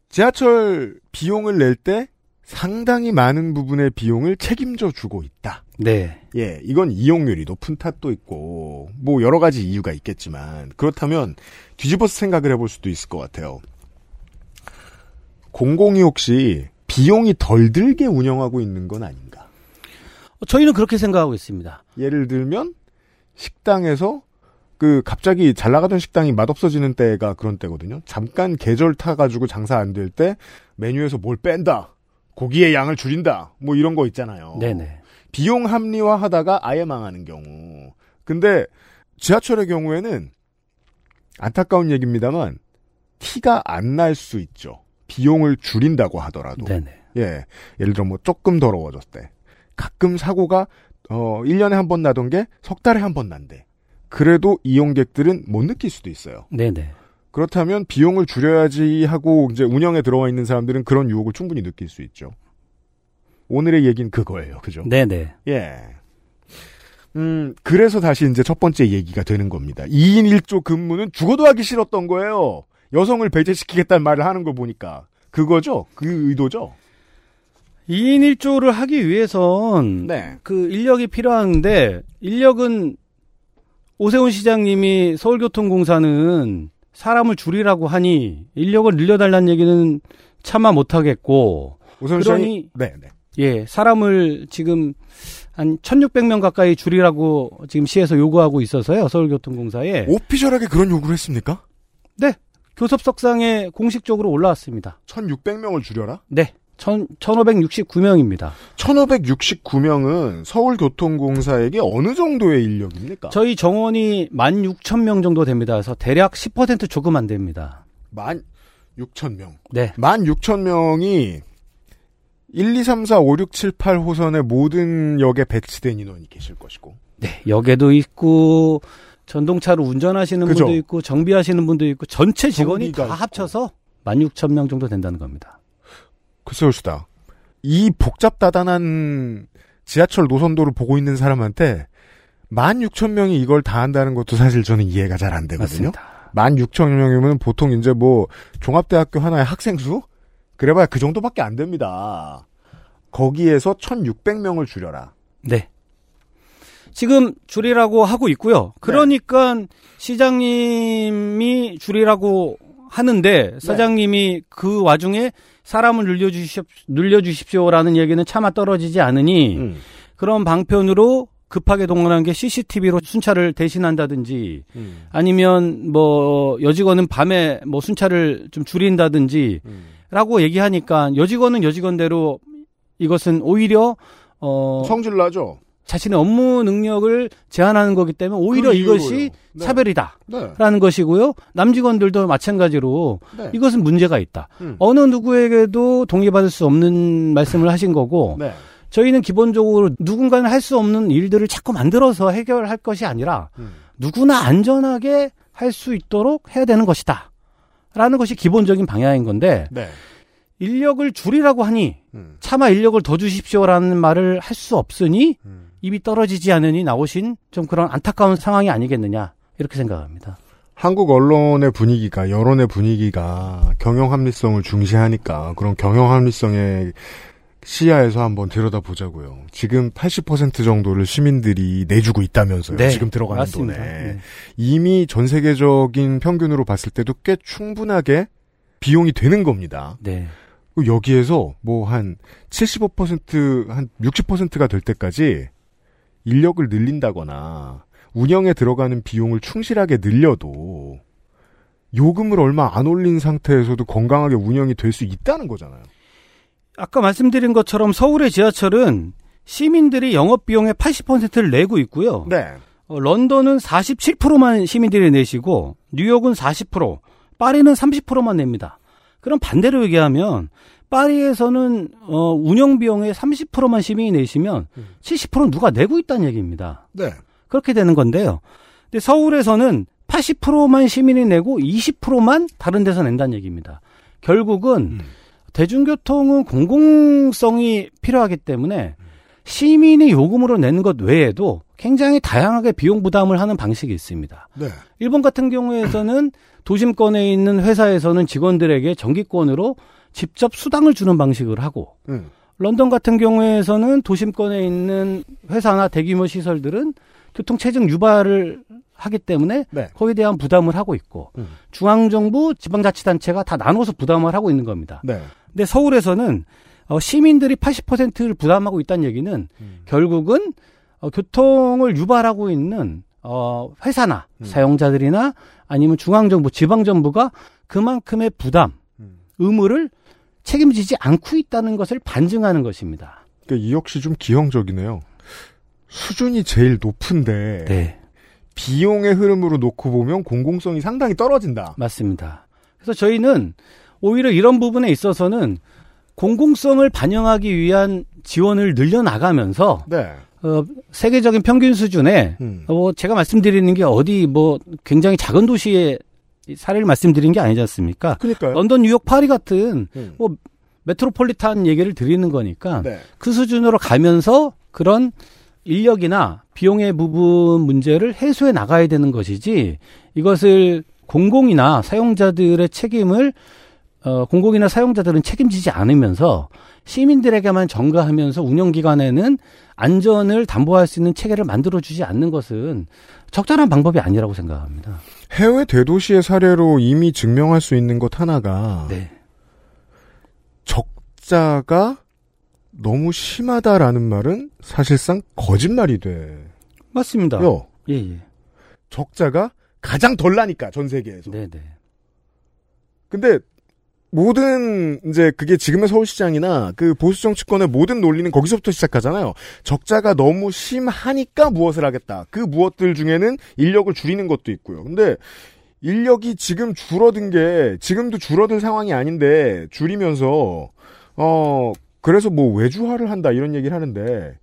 지하철 비용을 낼 때 상당히 많은 부분의 비용을 책임져 주고 있다. 네. 예, 이건 이용률이 높은 탓도 있고, 뭐 여러 가지 이유가 있겠지만, 그렇다면 뒤집어서 생각을 해볼 수도 있을 것 같아요. 공공이 혹시 비용이 덜 들게 운영하고 있는 건 아닌가? 저희는 그렇게 생각하고 있습니다. 예를 들면, 식당에서 그 갑자기 잘 나가던 식당이 맛없어지는 때가 그런 때거든요. 잠깐 계절 타가지고 장사 안 될 때 메뉴에서 뭘 뺀다. 고기의 양을 줄인다. 뭐 이런 거 있잖아요. 네네. 비용 합리화 하다가 아예 망하는 경우. 근데 지하철의 경우에는 안타까운 얘기입니다만 티가 안 날 수 있죠. 비용을 줄인다고 하더라도. 네네. 예. 예를 들어 뭐 조금 더러워졌을 때. 가끔 사고가 어 1년에 한 번 나던 게 석 달에 한 번 난대. 그래도 이용객들은 못 느낄 수도 있어요. 네네. 그렇다면 비용을 줄여야지 하고 이제 운영에 들어와 있는 사람들은 그런 유혹을 충분히 느낄 수 있죠. 오늘의 얘기는 그거예요. 그죠? 네네. 예. 음, 그래서 다시 이제 첫 번째 얘기가 되는 겁니다. 2인 1조 근무는 죽어도 하기 싫었던 거예요. 여성을 배제시키겠다는 말을 하는 거 보니까. 그거죠? 그 의도죠? 2인 1조를 하기 위해선 네. 그 인력이 필요한데 인력은 오세훈 시장님이 서울교통공사는 사람을 줄이라고 하니 인력을 늘려달라는 얘기는 차마 못하겠고 우선 그러니 네, 네. 예 사람을 지금 한 1600명 가까이 줄이라고 지금 시에서 요구하고 있어서요 서울교통공사에 오피셜하게 그런 요구를 했습니까? 네 교섭석상에 공식적으로 올라왔습니다 1600명을 줄여라? 네 1569명입니다 1569명은 서울교통공사에게 어느 정도의 인력입니까? 저희 정원이 16,000명 정도 됩니다. 그래서 대략 10% 조금 안 됩니다. 만 6천명. 네. 만 6천명이 1, 2, 3, 4, 5, 6, 7, 8 호선의 모든 역에 배치된 인원이 계실 것이고. 네. 역에도 있고, 전동차로 운전하시는 그죠. 분도 있고, 정비하시는 분도 있고, 전체 직원이 다 있고. 합쳐서 16,000명 정도 된다는 겁니다. 글쎄요, 수다. 이 복잡다단한 지하철 노선도를 보고 있는 사람한테 16,000명이 이걸 다 한다는 것도 사실 저는 이해가 잘 안 되거든요. 맞습니다. 16,000명이면 보통 이제 뭐 종합대학교 하나의 학생 수? 그래봐야 그 정도밖에 안 됩니다. 거기에서 1,600명을 줄여라. 네. 지금 줄이라고 하고 있고요. 그러니까 시장님이 줄이라고 하는데 사장님이 그 와중에 사람을 늘려주십시오, 늘려주십시오라는 얘기는 차마 떨어지지 않으니 음. 그런 방편으로 급하게 동원한 게 CCTV로 순찰을 대신한다든지 음. 아니면 뭐 여직원은 밤에 뭐 순찰을 좀 줄인다든지 음. 라고 얘기하니까 여직원은 여직원대로 이것은 오히려 어 성질 나죠. 자신의 업무 능력을 제한하는 거기 때문에 오히려 그. 이것이 네. 차별이다. 네. 라는 것이고요. 남직원들도 마찬가지로 네. 이것은 문제가 있다. 음. 어느 누구에게도 동의받을 수 없는 말씀을 하신 거고 네. 저희는 기본적으로 누군가는 할 수 없는 일들을 자꾸 만들어서 해결할 것이 아니라 음. 누구나 안전하게 할 수 있도록 해야 되는 것이다. 라는 것이 기본적인 방향인 건데 네. 인력을 줄이라고 하니 음. 차마 인력을 더 주십시오라는 말을 할 수 없으니 음. 입이 떨어지지 않으니 나오신 좀 그런 안타까운 상황이 아니겠느냐 이렇게 생각합니다. 한국 언론의 분위기가 여론의 분위기가 경영 합리성을 중시하니까 그런 경영 합리성의 시야에서 한번 들여다보자고요. 지금 80% 정도를 시민들이 내주고 있다면서요. 네, 지금 들어가는 맞습니다. 돈에 네. 이미 전 세계적인 평균으로 봤을 때도 꽤 충분하게 비용이 되는 겁니다. 네. 그 여기에서 뭐 한 75%, 한 60%가 될 때까지 인력을 늘린다거나 운영에 들어가는 비용을 충실하게 늘려도 요금을 얼마 안 올린 상태에서도 건강하게 운영이 될 수 있다는 거잖아요. 아까 말씀드린 것처럼 서울의 지하철은 시민들이 영업 비용의 80%를 내고 있고요. 네. 어, 런던은 47%만 시민들이 내시고 뉴욕은 40%, 파리는 30%만 냅니다. 그럼 반대로 얘기하면 파리에서는 어, 운영 비용의 30%만 시민이 내시면 70%는 누가 내고 있다는 얘기입니다. 네. 그렇게 되는 건데요. 근데 서울에서는 80%만 시민이 내고 20%만 다른 데서 낸다는 얘기입니다. 결국은 대중교통은 공공성이 필요하기 때문에 시민이 요금으로 내는 것 외에도 굉장히 다양하게 비용 부담을 하는 방식이 있습니다. 네. 일본 같은 경우에서는 도심권에 있는 회사에서는 직원들에게 정기권으로 직접 수당을 주는 방식을 하고 음. 런던 같은 경우에서는 도심권에 있는 회사나 대규모 시설들은 교통 체증 유발을 하기 때문에 네. 거기에 대한 부담을 하고 있고 음. 중앙 정부, 지방자치단체가 다 나눠서 부담을 하고 있는 겁니다. 네. 근데 서울에서는 어, 시민들이 80%를 부담하고 있다는 얘기는 음. 결국은 어, 교통을 유발하고 있는 어, 회사나 음. 사용자들이나 아니면 중앙정부, 지방정부가 그만큼의 부담, 음. 의무를 책임지지 않고 있다는 것을 반증하는 것입니다. 그러니까 이 역시 좀 기형적이네요. 수준이 제일 높은데 네, 비용의 흐름으로 놓고 보면 공공성이 상당히 떨어진다. 맞습니다. 그래서 저희는 오히려 이런 부분에 있어서는 공공성을 반영하기 위한 지원을 늘려나가면서 네. 어, 세계적인 평균 수준에 음. 어, 제가 말씀드리는 게 어디 뭐 굉장히 작은 도시의 사례를 말씀드린 게 아니지 않습니까? 그러니까요. 런던, 뉴욕, 파리 같은 음. 뭐 메트로폴리탄 얘기를 드리는 거니까 네. 그 수준으로 가면서 그런 인력이나 비용의 부분 문제를 해소해 나가야 되는 것이지 이것을 공공이나 사용자들의 책임을 어, 공공이나 사용자들은 책임지지 않으면서 시민들에게만 전가하면서 운영기관에는 안전을 담보할 수 있는 체계를 만들어주지 않는 것은 적절한 방법이 아니라고 생각합니다. 해외 대도시의 사례로 이미 증명할 수 있는 것 하나가 네. 적자가 너무 심하다라는 말은 사실상 거짓말이 돼요. 맞습니다. 예, 예. 적자가 가장 덜 나니까 전 세계에서. 네, 네. 근데 모든 이제 그게 지금의 서울시장이나 그 보수 정치권의 모든 논리는 거기서부터 시작하잖아요. 적자가 너무 심하니까 무엇을 하겠다. 그 무엇들 중에는 인력을 줄이는 것도 있고요. 근데 인력이 지금 줄어든 게 지금도 줄어든 상황이 아닌데 줄이면서 어 그래서 뭐 외주화를 한다 이런 얘기를 하는데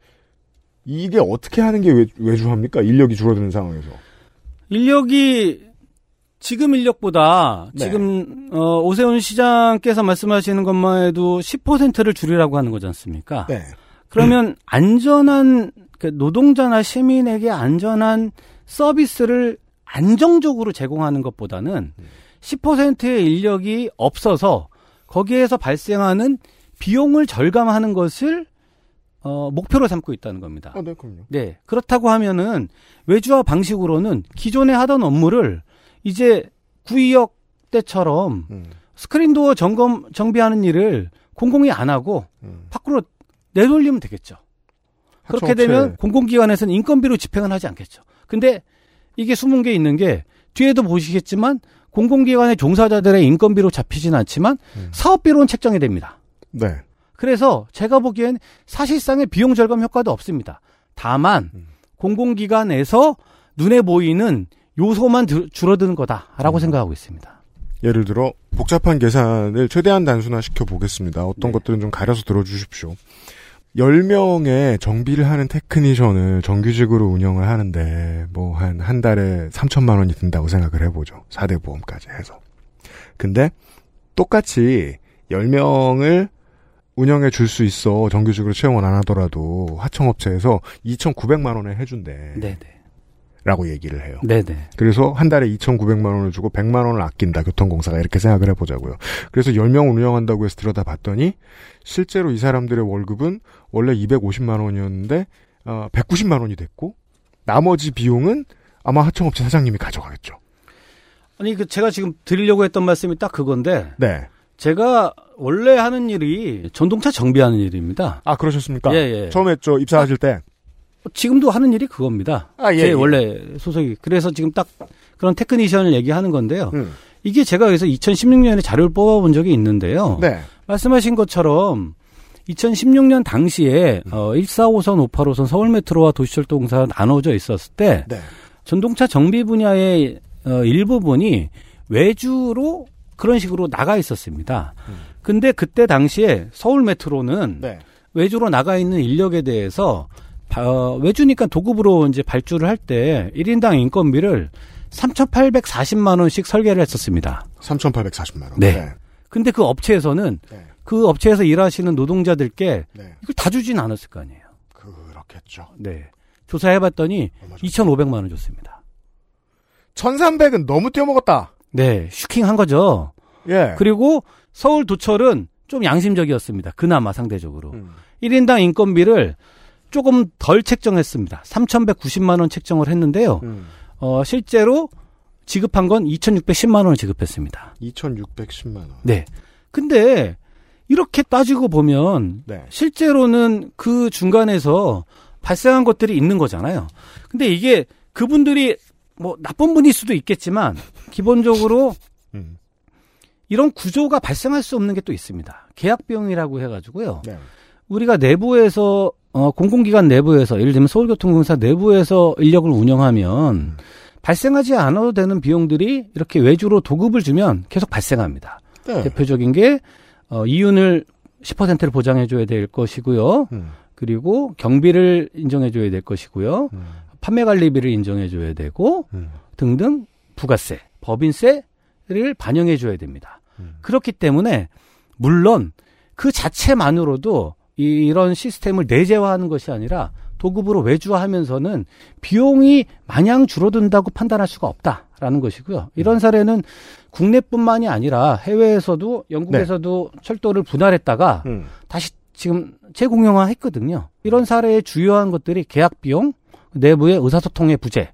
이게 어떻게 하는 게 외, 외주화입니까? 인력이 줄어드는 상황에서. 인력이 지금 인력보다 네. 지금 어, 오세훈 시장께서 말씀하시는 것만 해도 10%를 줄이라고 하는 거지 않습니까? 네. 그러면 안전한 그 노동자나 시민에게 안전한 서비스를 안정적으로 제공하는 것보다는 10%의 인력이 없어서 거기에서 발생하는 비용을 절감하는 것을 어, 목표로 삼고 있다는 겁니다. 아, 네, 그럼요. 네. 그렇다고 하면은 외주화 방식으로는 기존에 하던 업무를 이제 구의역 때처럼 음, 스크린도어 점검 정비하는 일을 공공이 안 하고 음. 밖으로 내돌리면 되겠죠. 그렇게. 되면 공공기관에서는 인건비로 집행은 하지 않겠죠. 근데 이게 숨은 게 있는 게 뒤에도 보시겠지만 공공기관의 종사자들의 인건비로 잡히진 않지만 음. 사업비로는 책정이 됩니다. 네. 그래서 제가 보기엔 사실상의 비용 절감 효과도 없습니다. 다만 음. 공공기관에서 눈에 보이는 요소만 들- 줄어드는 거다라고 음. 생각하고 있습니다. 예를 들어 복잡한 계산을 최대한 단순화시켜 보겠습니다. 어떤 네. 것들은 좀 가려서 들어주십시오. 10명의 정비를 하는 테크니션을 정규직으로 운영을 하는데 뭐 한한 달에 3천만 원이 든다고 생각을 해보죠. 4대 보험까지 해서. 근데 똑같이 10명을 운영해 줄 수 있어 정규직으로 채용을 안 하더라도 하청업체에서 2,900만 원에 해준대. 네네. 라고 얘기를 해요. 네네. 그래서 한 달에 2,900만 원을 주고 100만 원을 아낀다. 교통공사가 이렇게 생각을 해보자고요. 그래서 10명 운영한다고 해서 들여다봤더니 실제로 이 사람들의 월급은 원래 250만 원이었는데 어, 190만 원이 됐고 나머지 비용은 아마 하청업체 사장님이 가져가겠죠. 아니 그 제가 지금 드리려고 했던 말씀이 딱 그건데 네. 제가 원래 하는 일이 전동차 정비하는 일입니다. 아 그러셨습니까? 예, 예. 처음에 저 입사하실 때. 지금도 하는 일이 그겁니다. 아, 예, 제 예. 원래 소속이. 그래서 지금 딱 그런 테크니션을 얘기하는 건데요. 음. 이게 제가 그래서 2016년에 자료를 뽑아본 적이 있는데요. 네. 말씀하신 것처럼 2016년 당시에 음. 어, 145선, 58호선 서울메트로와 도시철도공사가 나눠져 있었을 때 네. 전동차 정비 분야의 어, 일부분이 외주로 그런 식으로 나가 있었습니다. 근데 그때 당시에 서울메트로는 음. 네. 외주로 나가 있는 인력에 대해서 바- 어, 외주니까 도급으로 이제 발주를 할 때 1인당 인건비를 3,840만 원씩 설계를 했었습니다. 3,840만 원. 네. 근데 그 업체에서는 네. 그 업체에서 일하시는 노동자들께 네. 이걸 다 주진 않았을 거 아니에요. 그렇겠죠. 네. 조사해봤더니 얼마 줬어요? 2,500만 원 줬습니다. 1,300은 너무 떼어먹었다. 네, 슈킹 한 거죠. 예. 그리고 서울 도철은 좀 양심적이었습니다. 그나마 상대적으로. 음. 1인당 인건비를 조금 덜 책정했습니다. 3,190만 원 책정을 했는데요. 음. 어, 실제로 지급한 건 2,610만 원을 지급했습니다. 2,610만 원. 네. 근데 이렇게 따지고 보면 네. 실제로는 그 중간에서 발생한 것들이 있는 거잖아요. 근데 이게 그분들이 뭐 나쁜 분일 수도 있겠지만 기본적으로 음. 이런 구조가 발생할 수 없는 게 또 있습니다. 계약 비용이라고 해가지고요. 네. 우리가 내부에서 어, 공공기관 내부에서 예를 들면 서울교통공사 내부에서 인력을 운영하면 발생하지 않아도 되는 비용들이 이렇게 외주로 도급을 주면 계속 발생합니다. 네. 대표적인 게 어, 이윤을 10%를 보장해줘야 될 것이고요. 음. 그리고 경비를 인정해줘야 될 것이고요. 음. 판매 관리비를 인정해줘야 되고 음. 등등 부가세, 법인세를 반영해줘야 됩니다. 음. 그렇기 때문에 물론 그 자체만으로도 이- 이런 시스템을 내재화하는 것이 아니라 도급으로 외주화하면서는 비용이 마냥 줄어든다고 판단할 수가 없다라는 것이고요. 이런 사례는 국내뿐만이 아니라 해외에서도 영국에서도 철도를 분할했다가 음. 다시 지금 재공영화 했거든요. 이런 사례의 주요한 것들이 계약 비용, 내부의 의사소통의 부재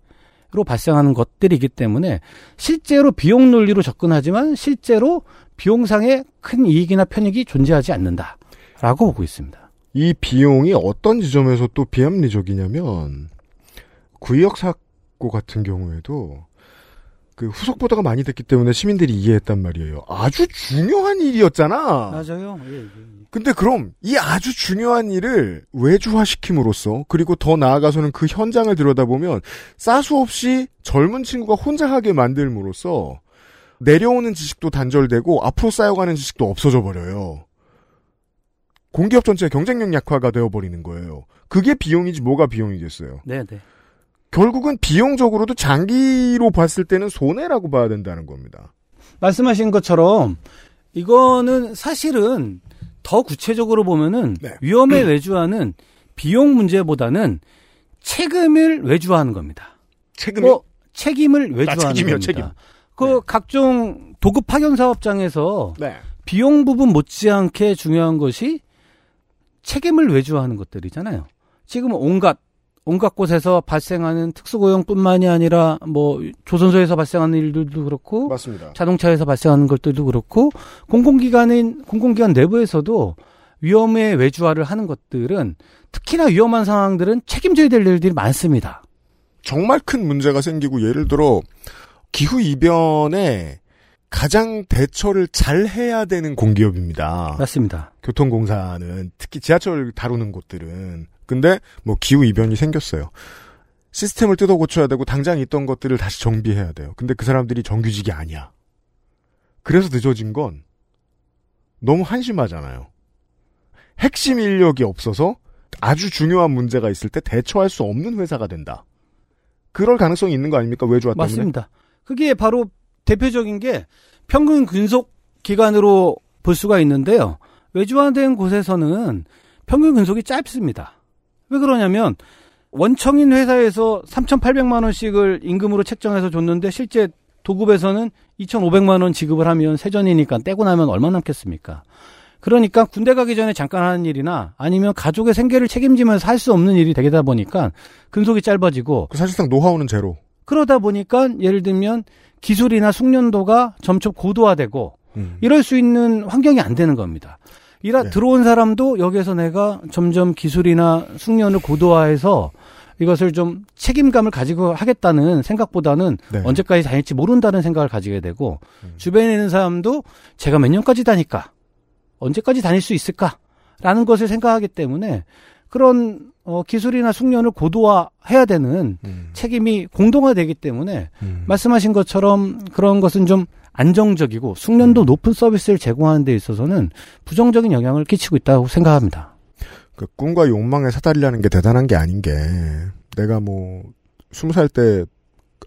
로 발생하는 것들이기 때문에 실제로 비용 논리로 접근하지만 실제로 비용상의 큰 이익이나 편익이 존재하지 않는다 라고 보고 있습니다. 이 비용이 어떤 지점에서 또 비합리적이냐면 구의역 사고 같은 경우에도 그 후속 보도가 많이 됐기 때문에 시민들이 이해했단 말이에요. 아주 중요한 일이었잖아. 맞아요. 근데 그럼 이 아주 중요한 일을 외주화시킴으로써 그리고 더 나아가서는 그 현장을 들여다보면 싸수 없이 젊은 친구가 혼자 하게 만들므로써 내려오는 지식도 단절되고 앞으로 쌓여가는 지식도 없어져 버려요. 공기업 전체의 경쟁력 약화가 되어버리는 거예요. 그게 비용이지 뭐가 비용이겠어요. 네, 네. 결국은 비용적으로도 장기로 봤을 때는 손해라고 봐야 된다는 겁니다. 말씀하신 것처럼 이거는 사실은 더 구체적으로 보면은 네. 위험에 외주하는 비용 문제보다는 책임을 외주하는 겁니다. 책임이 뭐 책임을 외주하는 책임이요, 겁니다. 책임. 그 네. 각종 도급 파견 사업장에서 네. 비용 부분 못지않게 중요한 것이 책임을 외주하는 것들이잖아요. 지금 온갖 온갖 곳에서 발생하는 특수고용뿐만이 아니라 뭐 조선소에서 발생하는 일들도 그렇고 맞습니다. 자동차에서 발생하는 것들도 그렇고 공공기관인 공공기관 내부에서도 위험에 외주화를 하는 것들은 특히나 위험한 상황들은 책임져야 될 일들이 많습니다. 정말 큰 문제가 생기고 예를 들어 기후 이변에 가장 대처를 잘 해야 되는 공기업입니다. 맞습니다. 교통공사는 특히 지하철 다루는 곳들은 근데 뭐 기후 이변이 생겼어요. 시스템을 뜯어 고쳐야 되고 당장 있던 것들을 다시 정비해야 돼요. 근데 그 사람들이 정규직이 아니야. 그래서 늦어진 건 너무 한심하잖아요. 핵심 인력이 없어서 아주 중요한 문제가 있을 때 대처할 수 없는 회사가 된다. 그럴 가능성이 있는 거 아닙니까? 외주화 때문에? 맞습니다. 그게 바로 대표적인 게 평균 근속 기간으로 볼 수가 있는데요. 외주화된 곳에서는 평균 근속이 짧습니다. 왜 그러냐면 원청인 회사에서 3,800만 원씩을 임금으로 책정해서 줬는데 실제 도급에서는 2,500만 원 지급을 하면 세전이니까 떼고 나면 얼마 남겠습니까? 그러니까 군대 가기 전에 잠깐 하는 일이나 아니면 가족의 생계를 책임지면서 할 수 없는 일이 되다 보니까 근속이 짧아지고 그 사실상 노하우는 제로. 그러다 보니까 예를 들면 기술이나 숙련도가 점점 고도화되고 음. 이럴 수 있는 환경이 안 되는 겁니다. 이라 네. 들어온 사람도 여기에서 내가 점점 기술이나 숙련을 고도화해서 이것을 좀 책임감을 가지고 하겠다는 생각보다는 네. 언제까지 다닐지 모른다는 생각을 가지게 되고 음. 주변에 있는 사람도 제가 몇 년까지 다닐까 언제까지 다닐 수 있을까라는 것을 생각하기 때문에 그런 어, 기술이나 숙련을 고도화해야 되는 음. 책임이 공동화되기 때문에 음. 말씀하신 것처럼 그런 것은 좀 안정적이고 숙련도 음. 높은 서비스를 제공하는 데 있어서는 부정적인 영향을 끼치고 있다고 생각합니다. 그 꿈과 욕망의 사다리라는 게 대단한 게 아닌 게 내가 뭐 스무 살 때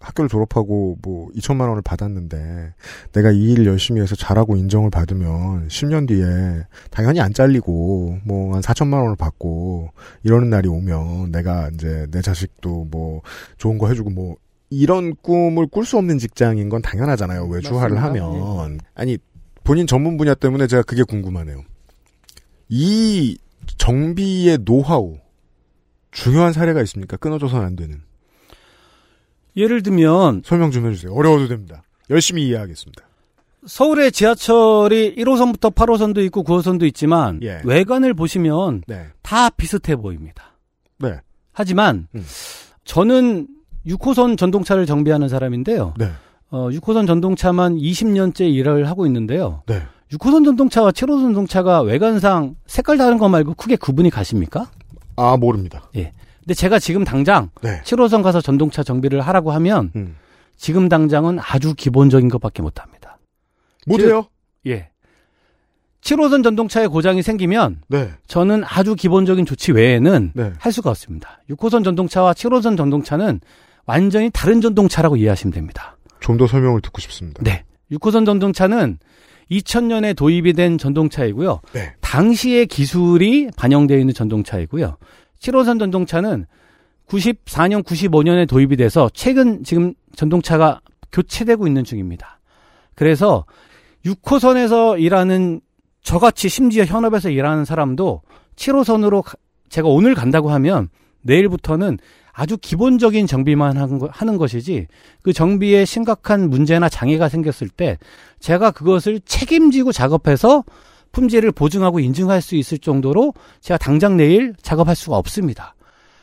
학교를 졸업하고 뭐 2천만 원을 받았는데 내가 이일 열심히 해서 잘하고 인정을 받으면 10년 뒤에 당연히 안 잘리고 뭐 한 4천만 원을 받고 이러는 날이 오면 내가 이제 내 자식도 뭐 좋은 거 해주고 뭐 이런 꿈을 꿀 수 없는 직장인 건 당연하잖아요. 외주화를. 하면 아니 본인 전문 분야 때문에 제가 그게 궁금하네요. 이 정비의 노하우 중요한 사례가 있습니까? 끊어져서는 안 되는 예를 들면 설명 좀 해주세요. 어려워도 됩니다. 열심히 이해하겠습니다. 서울의 지하철이 1호선부터 8호선도 있고 9호선도 있지만 예. 외관을 보시면 네, 다 비슷해 보입니다. 네, 하지만 음. 저는 6호선 전동차를 정비하는 사람인데요. 네, 어, 6호선 전동차만 20년째 일을 하고 있는데요. 네. 6호선 전동차와 7호선 전동차가 외관상 색깔 다른 거 말고 크게 구분이 가십니까? 아 모릅니다. 근데 제가 지금 당장 네, 7호선 가서 전동차 정비를 하라고 하면 음. 지금 당장은 아주 기본적인 것밖에 못 합니다. 못 해요. 예. 7호선 전동차에 고장이 생기면 네, 저는 아주 기본적인 조치 외에는 네. 할 수가 없습니다. 6호선 전동차와 7호선 전동차는 완전히 다른 전동차라고 이해하시면 됩니다. 좀 더 설명을 듣고 싶습니다. 네. 6호선 전동차는 2000년에 도입이 된 전동차이고요. 네. 당시의 기술이 반영되어 있는 전동차이고요. 7호선 전동차는 94년, 95년에 도입이 돼서 최근 지금 전동차가 교체되고 있는 중입니다. 그래서 6호선에서 일하는 저같이 심지어 현업에서 일하는 사람도 7호선으로 제가 오늘 간다고 하면 내일부터는 아주 기본적인 정비만 하는, 것이지 그 정비에 심각한 문제나 장애가 생겼을 때 제가 그것을 책임지고 작업해서 품질을 보증하고 인증할 수 있을 정도로 제가 당장 내일 작업할 수가 없습니다.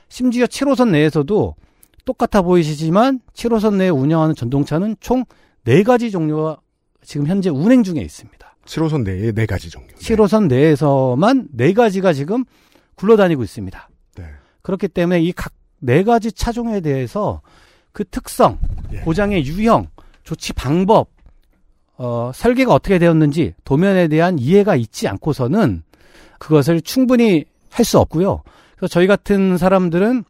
심지어 7호선 내에서도 똑같아 보이시지만 7호선 내에 운영하는 전동차는 총 4가지 종류가 지금 현재 운행 중에 있습니다. 7호선 내에 네 가지 종류. 네. 7호선 내에서만 4가지가 지금 굴러다니고 있습니다. 네. 그렇기 때문에 이각네 가지 차종에 대해서 그 특성, 예. 고장의 유형, 조치 방법, 어, 설계가 어떻게 되었는지 도면에 대한 이해가 있지 않고서는 그것을 충분히 할 수 없고요. 그래서 저희 같은 사람들은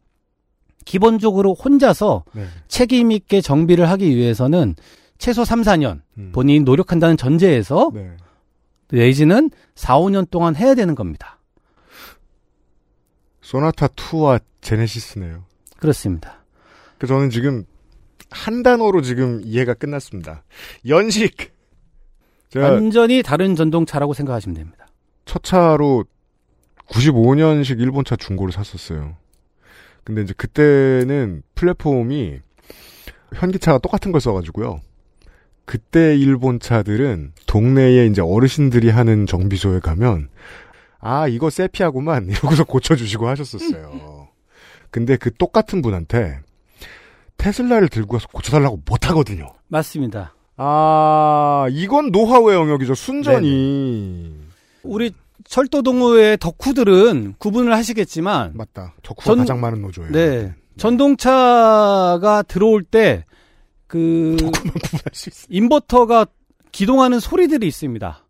기본적으로 혼자서 네. 책임 있게 정비를 하기 위해서는 최소 3, 4년 음. 본인이 노력한다는 전제에서 네. 내지는 4, 5년 동안 해야 되는 겁니다. 소나타 2와 제네시스네요. 그렇습니다. 그 저는 지금 한 단어로 지금 이해가 끝났습니다. 연식. 제가 완전히 다른 전동차라고 생각하시면 됩니다. 첫 차로 95년식 일본차 중고를 샀었어요. 근데 이제 그때는 플랫폼이 현기차가 똑같은 걸 써가지고요. 그때 일본 차들은 동네에 이제 어르신들이 하는 정비소에 가면 아, 이거 세피하구만. 이러고서 고쳐주시고 하셨었어요. 근데 그 똑같은 분한테 테슬라를 들고 가서 고쳐달라고 못 하거든요. 맞습니다. 아, 이건 노하우의 영역이죠. 순전히. 우리 철도동호회 덕후들은 구분을 하시겠지만 맞다. 덕후가 전- 가장 많은 노조예요. 네. 전동차가 들어올 때 그. 인버터가 기동하는 소리들이 있습니다.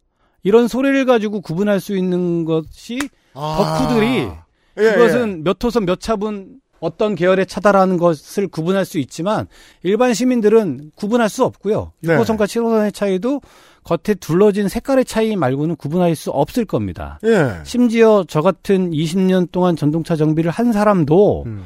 이런 소리를 가지고 구분할 수 있는 것이 덕후들이 아. 예, 그것은 몇 호선 몇 차분 어떤 계열의 차다라는 것을 구분할 수 있지만 일반 시민들은 구분할 수 없고요. 네. 6호선과 7호선의 차이도 겉에 둘러진 색깔의 차이 말고는 구분할 수 없을 겁니다. 예. 심지어 저 같은 20년 동안 전동차 정비를 한 사람도 음.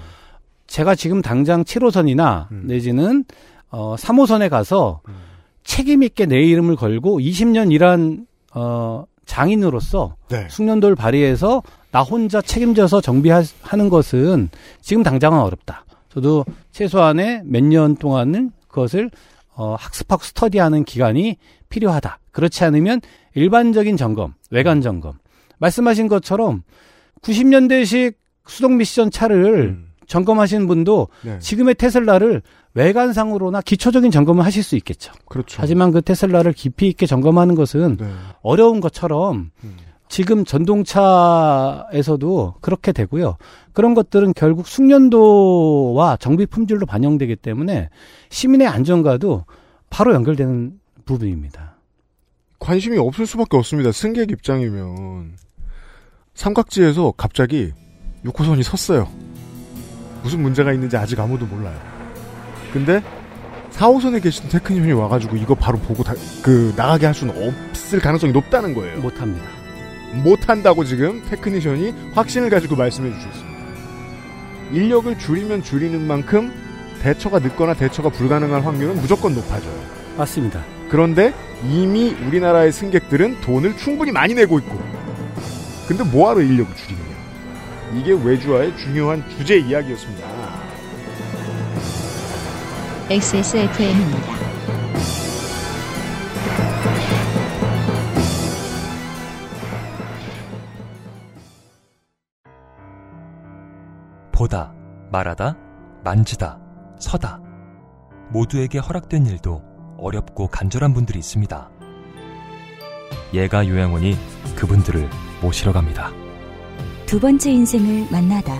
제가 지금 당장 7호선이나 음. 내지는 어 3호선에 가서 음. 책임 있게 내 이름을 걸고 20년 일한 어 장인으로서 네. 숙련도를 발휘해서 나 혼자 책임져서 정비하는 것은 지금 당장은 어렵다. 저도 최소한의 몇 년 동안은 그것을 어, 학습하고 스터디하는 기간이 필요하다. 그렇지 않으면 일반적인 점검, 외관 점검. 말씀하신 것처럼 90년대식 수동 미션 차를 음. 점검하시는 분도 네. 지금의 테슬라를 외관상으로나 기초적인 점검을 하실 수 있겠죠. 그렇죠. 하지만 그 테슬라를 깊이 있게 점검하는 것은 네. 어려운 것처럼 음. 지금 전동차에서도 그렇게 되고요. 그런 것들은 결국 숙련도와 정비 품질로 반영되기 때문에 시민의 안전과도 바로 연결되는 부분입니다. 관심이 없을 수밖에 없습니다. 승객 입장이면 삼각지에서 갑자기 6호선이 섰어요. 무슨 문제가 있는지 아직 아무도 몰라요. 근데 4호선에 계신 테크니션이 와가지고 이거 바로 보고 다, 그 나가게 할 수는 없을 가능성이 높다는 거예요. 못합니다. 못한다고 지금 테크니션이 확신을 가지고 말씀해 주셨습니다. 인력을 줄이면 줄이는 만큼 대처가 늦거나 대처가 불가능할 확률은 무조건 높아져요. 맞습니다. 그런데 이미 우리나라의 승객들은 돈을 충분히 많이 내고 있고 근데 뭐하러 인력을 줄이느냐 이게 외주화의 중요한 주제 이야기였습니다 XSFM입니다. 말하다, 만지다, 서다. 모두에게 허락된 일도 어렵고 간절한 분들이 있습니다. 예가 요양원이 그분들을 모시러 갑니다. 두 번째 인생을 만나다.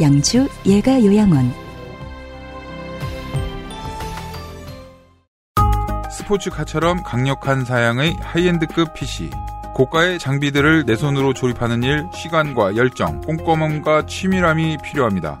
양주 예가 요양원. 스포츠카처럼 강력한 사양의 high-end급 PC. 고가의 장비들을 내 손으로 조립하는 일, 시간과 열정, 꼼꼼함과 치밀함이 필요합니다.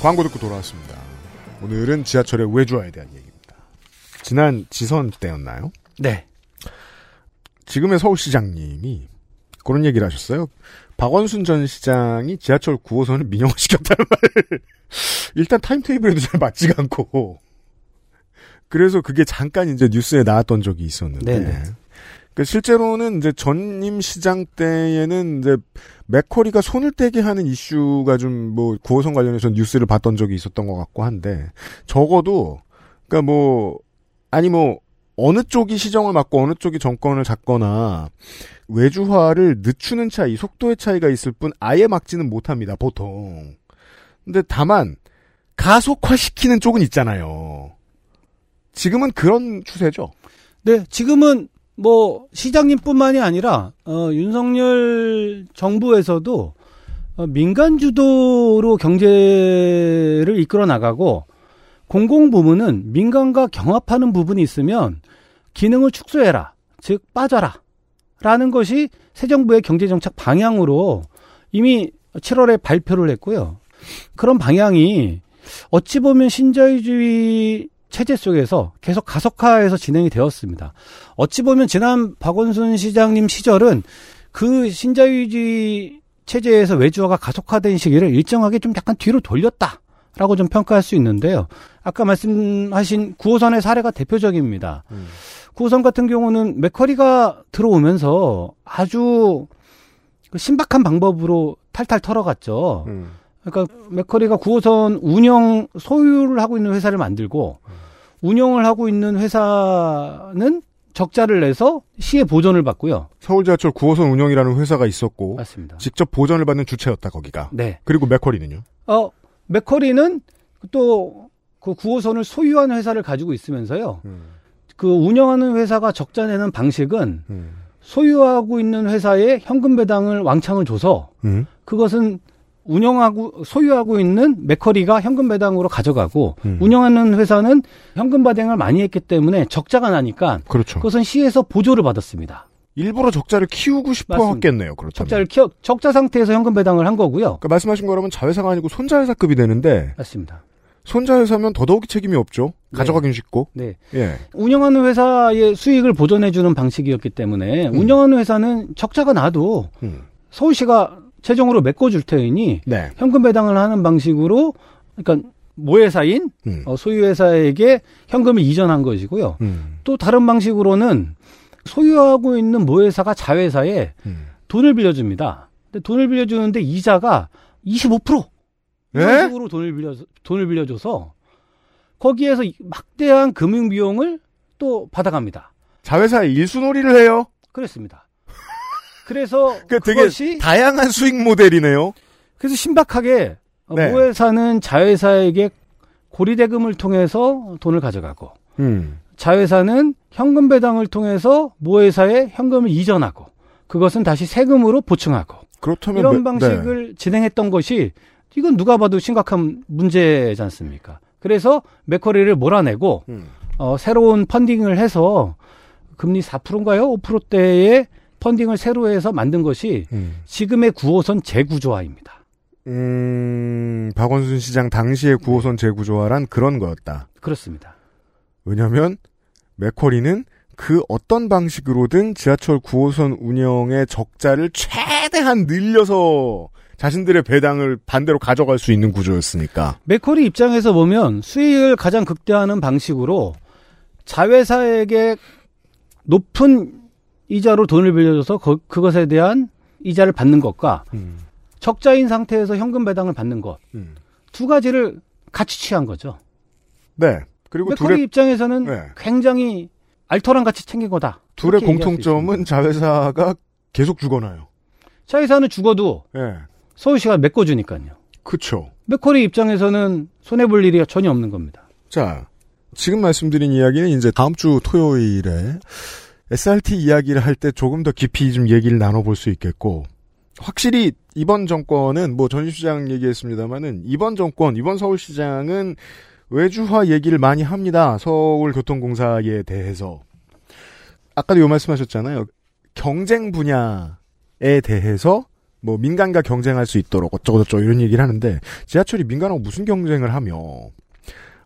광고 듣고 돌아왔습니다 오늘은 지하철의 외주화에 대한 얘기입니다 지난 지선 때였나요? 네. 지금의 서울시장님이 그런 얘기를 하셨어요 박원순 전 시장이 지하철 9호선을 민영화시켰다는 말을 일단 타임테이블에도 잘 맞지가 않고 그래서 그게 잠깐 이제 뉴스에 나왔던 적이 있었는데 네네. 그 실제로는 이제 전임 시장 때에는 이제 맥커리가 손을 떼게 하는 이슈가 좀뭐 9호선 관련해서 뉴스를 봤던 적이 있었던 것 같고 한데 적어도 그러니까 뭐 아니 뭐 어느 쪽이 시정을 맡고 어느 쪽이 정권을 잡거나 외주화를 늦추는 차이, 속도의 차이가 있을 뿐 아예 막지는 못합니다, 보통. 근데 다만 가속화시키는 쪽은 있잖아요. 지금은 그런 추세죠. 네, 지금은 뭐 시장님뿐만이 아니라 어, 윤석열 정부에서도 어, 민간 주도로 경제를 이끌어 나가고 공공 부문은 민간과 경합하는 부분이 있으면 기능을 축소해라, 즉 빠져라. 라는 것이 새 정부의 경제 정책 방향으로 이미 7월에 발표를 했고요. 그런 방향이 어찌 보면 신자유주의 체제 속에서 계속 가속화해서 진행이 되었습니다. 어찌 보면 지난 박원순 시장님 시절은 그 신자유주의 체제에서 외주화가 가속화된 시기를 일정하게 좀 약간 뒤로 돌렸다 라고 좀 평가할 수 있는데요. 아까 말씀하신 9호선의 사례가 대표적입니다. 음. 9호선 같은 경우는 맥커리가 들어오면서 아주 그 신박한 방법으로 탈탈 털어갔죠. 음. 그러니까 맥커리가 9호선 운영 소유를 하고 있는 회사를 만들고 음. 운영을 하고 있는 회사는 적자를 내서 시의 보전을 받고요. 서울 지하철 9호선 운영이라는 회사가 있었고 맞습니다. 직접 보전을 받는 주체였다 거기가. 네. 그리고 맥커리는요? 어 맥커리는 또 그 9호선을 소유하는 회사를 가지고 있으면서요. 음. 그 운영하는 회사가 적자 내는 방식은 음. 소유하고 있는 회사에 현금 배당을 왕창을 줘서 음. 그것은 운영하고 소유하고 있는 맥커리가 현금 배당으로 가져가고 음. 운영하는 회사는 현금 배당을 많이 했기 때문에 적자가 나니까 그렇죠. 그것은 시에서 보조를 받았습니다. 일부러 적자를 키우고 싶어 맞습니다. 했겠네요. 그렇다면. 적자를 키워 적자 상태에서 현금 배당을 한 거고요. 그러니까 말씀하신 거라면 자회사가 아니고 손자회사급이 되는데 맞습니다. 손자회사면 더더욱이 책임이 없죠. 네. 가져가긴 쉽고. 네. 예. 운영하는 회사의 수익을 보존해주는 방식이었기 때문에 음. 운영하는 회사는 적자가 나도 음. 서울시가 최종으로 메꿔줄 테니 네. 현금 배당을 하는 방식으로 그러니까 모회사인 음. 어, 소유회사에게 현금을 이전한 것이고요. 음. 또 다른 방식으로는 소유하고 있는 모회사가 자회사에 음. 돈을 빌려줍니다. 근데 돈을 빌려주는데 이자가 25% 이런 네? 식으로 돈을 빌려 돈을 빌려줘서 거기에서 막대한 금융 비용을 또 받아갑니다. 자회사에 일수놀이를 해요? 그렇습니다. 그래서 그 되게 다양한 수익 모델이네요. 그래서 신박하게 네. 모회사는 자회사에게 고리대금을 통해서 돈을 가져가고 음. 자회사는 현금 배당을 통해서 모회사에 현금을 이전하고 그것은 다시 세금으로 보충하고 그렇다면 이런 매, 방식을 네. 진행했던 것이 이건 누가 봐도 심각한 문제지 않습니까? 그래서 맥커리를 몰아내고 음. 어, 새로운 펀딩을 해서 금리 4%인가요? 5%대의 펀딩을 새로 해서 만든 것이 음. 지금의 9호선 재구조화입니다. 음, 박원순 시장 당시의 9호선 재구조화란 그런 거였다. 그렇습니다. 왜냐하면 맥쿼리는 그 어떤 방식으로든 지하철 9호선 운영의 적자를 최대한 늘려서 자신들의 배당을 반대로 가져갈 수 있는 구조였으니까. 맥쿼리 입장에서 보면 수익을 가장 극대화하는 방식으로 자회사에게 높은 이자로 돈을 빌려줘서 그, 그것에 대한 이자를 받는 것과 음. 적자인 상태에서 현금 배당을 받는 것. 음. 두 가지를 같이 취한 거죠. 네. 그리고 맥커리 둘의 입장에서는 네. 굉장히 알토랑 같이 챙긴 거다. 둘의 공통점은 자회사가 계속 죽어나요. 자회사는 죽어도 네. 서울시가 메꿔주니까요. 그렇죠. 맥커리 입장에서는 손해 볼 일이 전혀 없는 겁니다. 자, 지금 말씀드린 이야기는 이제 다음 주 토요일에 SRT 이야기를 할 때 조금 더 깊이 좀 얘기를 나눠볼 수 있겠고, 확실히 이번 정권은 뭐 전시시장 얘기했습니다만은 이번 정권, 이번 서울시장은 외주화 얘기를 많이 합니다. 서울교통공사에 대해서. 아까도 요 말씀하셨잖아요. 경쟁 분야에 대해서 뭐 민간과 경쟁할 수 있도록 어쩌고저쩌고 이런 얘기를 하는데 지하철이 민간하고 무슨 경쟁을 하며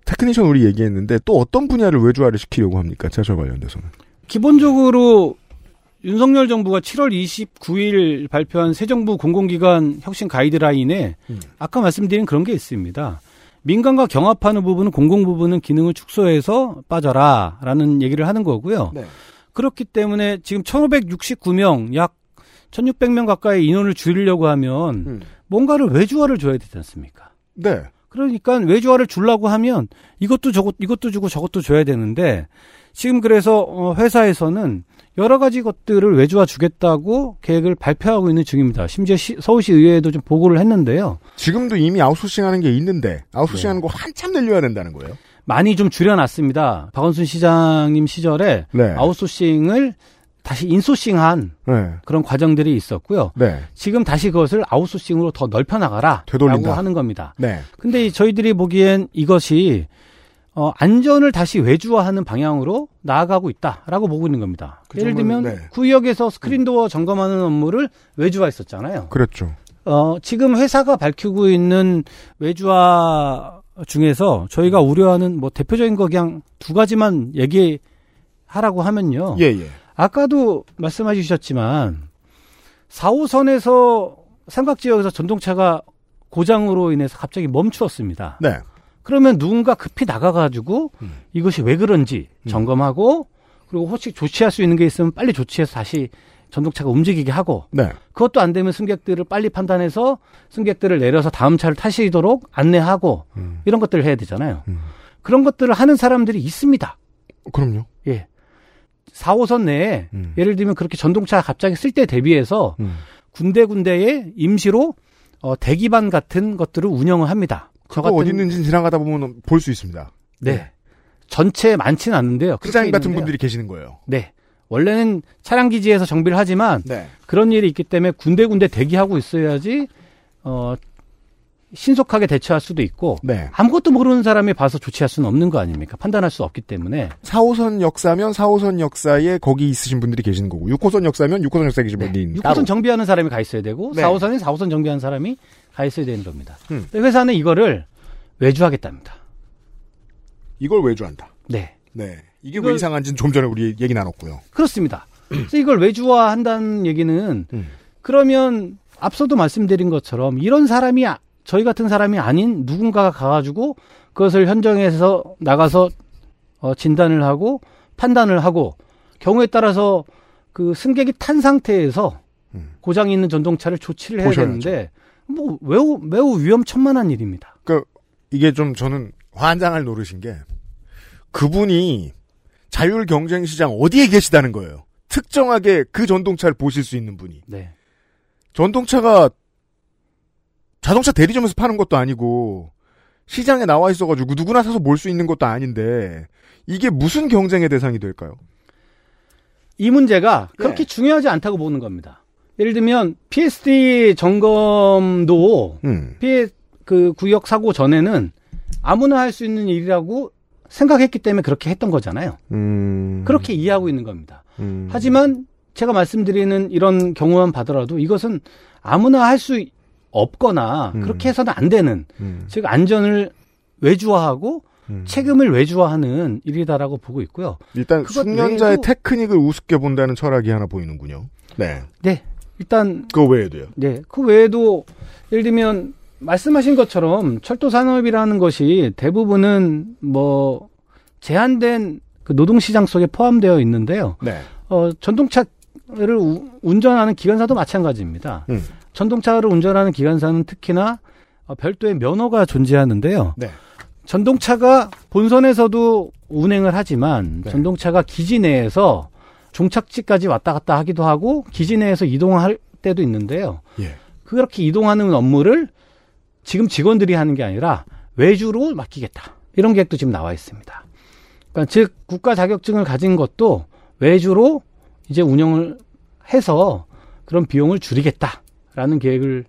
technician 우리 얘기했는데 또 어떤 분야를 외주화를 시키려고 합니까? 지하철 관련돼서는. 기본적으로 윤석열 정부가 7월 29일 발표한 새 정부 공공기관 혁신 가이드라인에 음. 아까 말씀드린 그런 게 있습니다. 민간과 경합하는 부분은 공공 부분은 기능을 축소해서 빠져라라는 얘기를 하는 거고요. 네. 그렇기 때문에 지금 1,569명 약 1,600명 가까이 인원을 줄이려고 하면 음. 뭔가를 외주화를 줘야 되지 않습니까? 네. 그러니까 외주화를 주려고 하면 이것도 저것 이것도 주고 저것도 줘야 되는데 지금 그래서 어, 회사에서는 여러 가지 것들을 외주화 주겠다고 계획을 발표하고 있는 중입니다. 심지어 시, 서울시 의회에도 좀 보고를 했는데요. 지금도 이미 아웃소싱 하는 게 있는데 아웃소싱 네. 하는 거 한참 늘려야 된다는 거예요. 많이 좀 줄여놨습니다. 박원순 시장님 시절에 네. 아웃소싱을 다시 인소싱한 네. 그런 과정들이 있었고요. 네. 지금 다시 그것을 아웃소싱으로 더 넓혀 나가라라고 하는 겁니다. 네. 근데 저희들이 보기엔 이것이 어, 안전을 다시 외주화하는 방향으로 나아가고 있다라고 보고 있는 겁니다. 그 예를 들면 네. 구역에서 스크린도어 점검하는 업무를 외주화했었잖아요. 그렇죠. 어, 지금 회사가 밝히고 있는 외주화 중에서 저희가 우려하는 뭐 대표적인 거 그냥 두 가지만 얘기하라고 하면요. 예, 예. 아까도 말씀해 주셨지만 4호선에서 삼각지역에서 전동차가 고장으로 인해서 갑자기 멈추었습니다. 네. 그러면 누군가 급히 나가가지고 음. 이것이 왜 그런지 음. 점검하고 그리고 혹시 조치할 수 있는 게 있으면 빨리 조치해서 다시 전동차가 움직이게 하고 네. 그것도 안 되면 승객들을 빨리 판단해서 승객들을 내려서 다음 차를 타시도록 안내하고 음. 이런 것들을 해야 되잖아요. 음. 그런 것들을 하는 사람들이 있습니다. 그럼요. 예. 4호선 내에 음. 예를 들면 그렇게 전동차 갑자기 쓸 때 대비해서 음. 군데군데에 임시로 어, 대기반 같은 것들을 운영을 합니다. 저 같은- 어디 있는지 지나가다 보면 볼 수 있습니다. 네. 전체 많지는 않는데요. 시장 같은 있는데요. 분들이 계시는 거예요. 네. 원래는 차량 기지에서 정비를 하지만 네. 그런 일이 있기 때문에 군데군데 대기하고 있어야지 어 신속하게 대처할 수도 있고 네. 아무것도 모르는 사람이 봐서 조치할 수는 없는 거 아닙니까? 판단할 수 없기 때문에 4호선 역사면 4호선 역사에 거기 있으신 분들이 계시는 거고 6호선 역사면 6호선 역사에 계신 분들이 있는 6호선 정비하는 사람이 가 있어야 되고 네. 4호선에 4호선 정비하는 사람이 가 있어야 되는 겁니다. 음. 회사는 이거를 외주하겠답니다. 이걸 외주한다. 네. 네. 이게 이걸- 왜 이상한지는 좀 전에 우리 얘기 나눴고요. 그렇습니다. 그래서 이걸 외주화한다는 얘기는 음. 그러면 앞서도 말씀드린 것처럼 이런 사람이 아- 저희 같은 사람이 아닌 누군가가 가가지고 그것을 현장에서 나가서 어, 진단을 하고 판단을 하고 경우에 따라서 그 승객이 탄 상태에서 음. 고장이 있는 전동차를 조치를 해야 보셔야죠. 되는데 뭐 매우 매우 위험천만한 일입니다. 그러니까 이게 좀 저는 환장할 노릇인 게 그분이 자율 경쟁 시장 어디에 계시다는 거예요. 특정하게 그 전동차를 보실 수 있는 분이. 네. 전동차가 자동차 대리점에서 파는 것도 아니고 시장에 나와 있어가지고 누구나 사서 몰 수 있는 것도 아닌데 이게 무슨 경쟁의 대상이 될까요? 이 문제가 그렇게 네. 중요하지 않다고 보는 겁니다. 예를 들면 PSD 점검도 음. 피해 그 구역 사고 전에는 아무나 할 수 있는 일이라고 생각했기 때문에 그렇게 했던 거잖아요. 음. 그렇게 이해하고 있는 겁니다. 음. 하지만 제가 말씀드리는 이런 경우만 봐더라도 이것은 아무나 할 수 없거나 음. 그렇게 해서는 안 되는 음. 즉 안전을 외주화하고 음. 책임을 외주화하는 일이다라고 보고 있고요. 일단 숙련자의 테크닉을 우습게 본다는 철학이 하나 보이는군요. 네. 네, 일단 그거 외에도요. 네, 그 외에도 예를 들면 말씀하신 것처럼 철도 산업이라는 것이 대부분은 뭐 제한된 그 노동 시장 속에 포함되어 있는데요. 네. 어, 전동차를 우- 운전하는 기관사도 마찬가지입니다. 음. 전동차를 운전하는 기관사는 특히나 어, 별도의 면허가 존재하는데요. 네. 전동차가 본선에서도 운행을 하지만 네. 전동차가 기지 내에서 종착지까지 왔다 갔다 하기도 하고 기지 내에서 이동할 때도 있는데요. 예. 그렇게 이동하는 업무를 지금 직원들이 하는 게 아니라 외주로 맡기겠다. 이런 계획도 지금 나와 있습니다. 그러니까 즉 국가 자격증을 가진 것도 외주로 이제 운영을 해서 그런 비용을 줄이겠다라는 계획을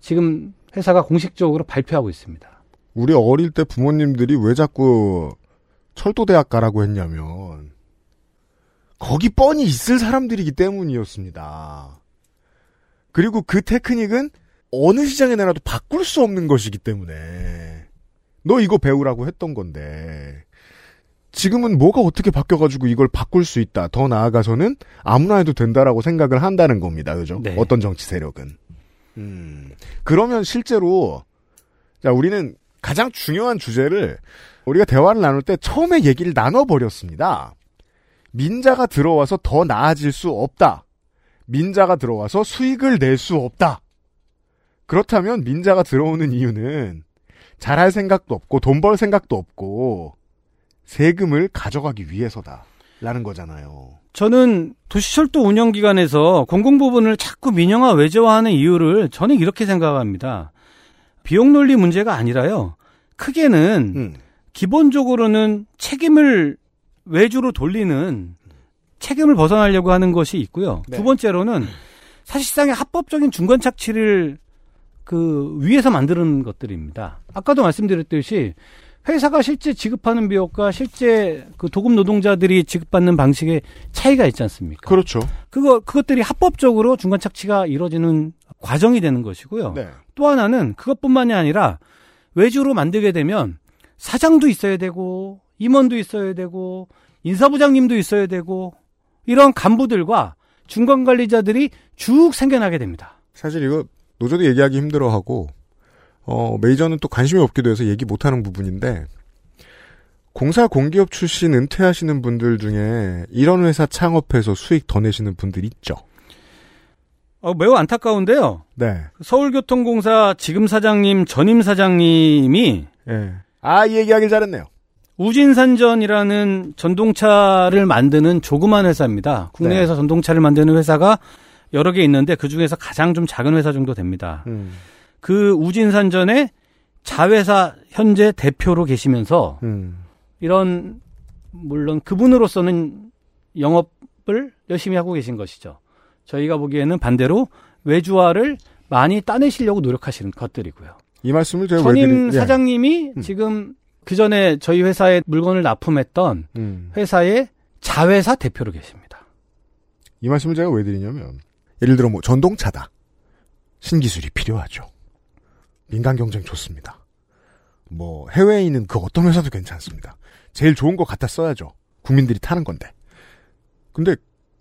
지금 회사가 공식적으로 발표하고 있습니다. 우리 어릴 때 부모님들이 왜 자꾸 철도대학 가라고 했냐면 거기 뻔히 있을 사람들이기 때문이었습니다. 그리고 그 테크닉은 어느 시장에 내놔도 바꿀 수 없는 것이기 때문에 너 이거 배우라고 했던 건데 지금은 뭐가 어떻게 바뀌어가지고 이걸 바꿀 수 있다. 더 나아가서는 아무나 해도 된다라고 생각을 한다는 겁니다. 그죠? 네. 어떤 정치 세력은. 음. 그러면 실제로 자, 우리는 가장 중요한 주제를 우리가 대화를 나눌 때 처음에 얘기를 나눠버렸습니다. 민자가 들어와서 더 나아질 수 없다. 민자가 들어와서 수익을 낼 수 없다. 그렇다면 민자가 들어오는 이유는 잘할 생각도 없고 돈 벌 생각도 없고 세금을 가져가기 위해서다. 라는 거잖아요. 저는 도시철도 운영 기관에서 공공 부분을 자꾸 민영화 외제화하는 이유를 저는 이렇게 생각합니다. 비용 논리 문제가 아니라요. 크게는 음. 기본적으로는 책임을 외주로 돌리는 책임을 벗어나려고 하는 것이 있고요. 네. 두 번째로는 사실상의 합법적인 중간 착취를 그 위에서 만드는 것들입니다. 아까도 말씀드렸듯이 회사가 실제 지급하는 비용과 실제 그 도급 노동자들이 지급받는 방식의 차이가 있지 않습니까? 그렇죠. 그거 그것들이 합법적으로 중간 착취가 이루어지는 과정이 되는 것이고요. 네. 또 하나는 그것뿐만이 아니라 외주로 만들게 되면 사장도 있어야 되고 임원도 있어야 되고 인사부장님도 있어야 되고 이런 간부들과 중간 관리자들이 쭉 생겨나게 됩니다. 사실 이거 노조도 얘기하기 힘들어하고 어, 메이저는 또 관심이 없기도 해서 얘기 못하는 부분인데 공사 공기업 출신 은퇴하시는 분들 중에 이런 회사 창업해서 수익 더 내시는 분들 있죠. 어, 매우 안타까운데요. 네. 서울교통공사 지금 사장님, 전임 사장님이 예. 아, 이 얘기하길 잘했네요. 우진산전이라는 전동차를 만드는 조그만 회사입니다. 국내에서 전동차를 만드는 회사가 여러 개 있는데 그 중에서 가장 좀 작은 회사 정도 됩니다. 음. 그 우진산전의 자회사 현재 대표로 계시면서 음. 이런 물론 그분으로서는 영업을 열심히 하고 계신 것이죠. 저희가 보기에는 반대로 외주화를 많이 따내시려고 노력하시는 것들이고요. 이 말씀을 제가 왜 전임 드린, 예. 사장님이 음. 지금 그 전에 저희 회사에 물건을 납품했던 음. 회사의 자회사 대표로 계십니다. 이 말씀을 제가 왜 드리냐면 예를 들어 뭐 전동차다. 신기술이 필요하죠. 민간 경쟁 좋습니다. 뭐 해외에 있는 그 어떤 회사도 괜찮습니다. 제일 좋은 거 갖다 써야죠. 국민들이 타는 건데. 근데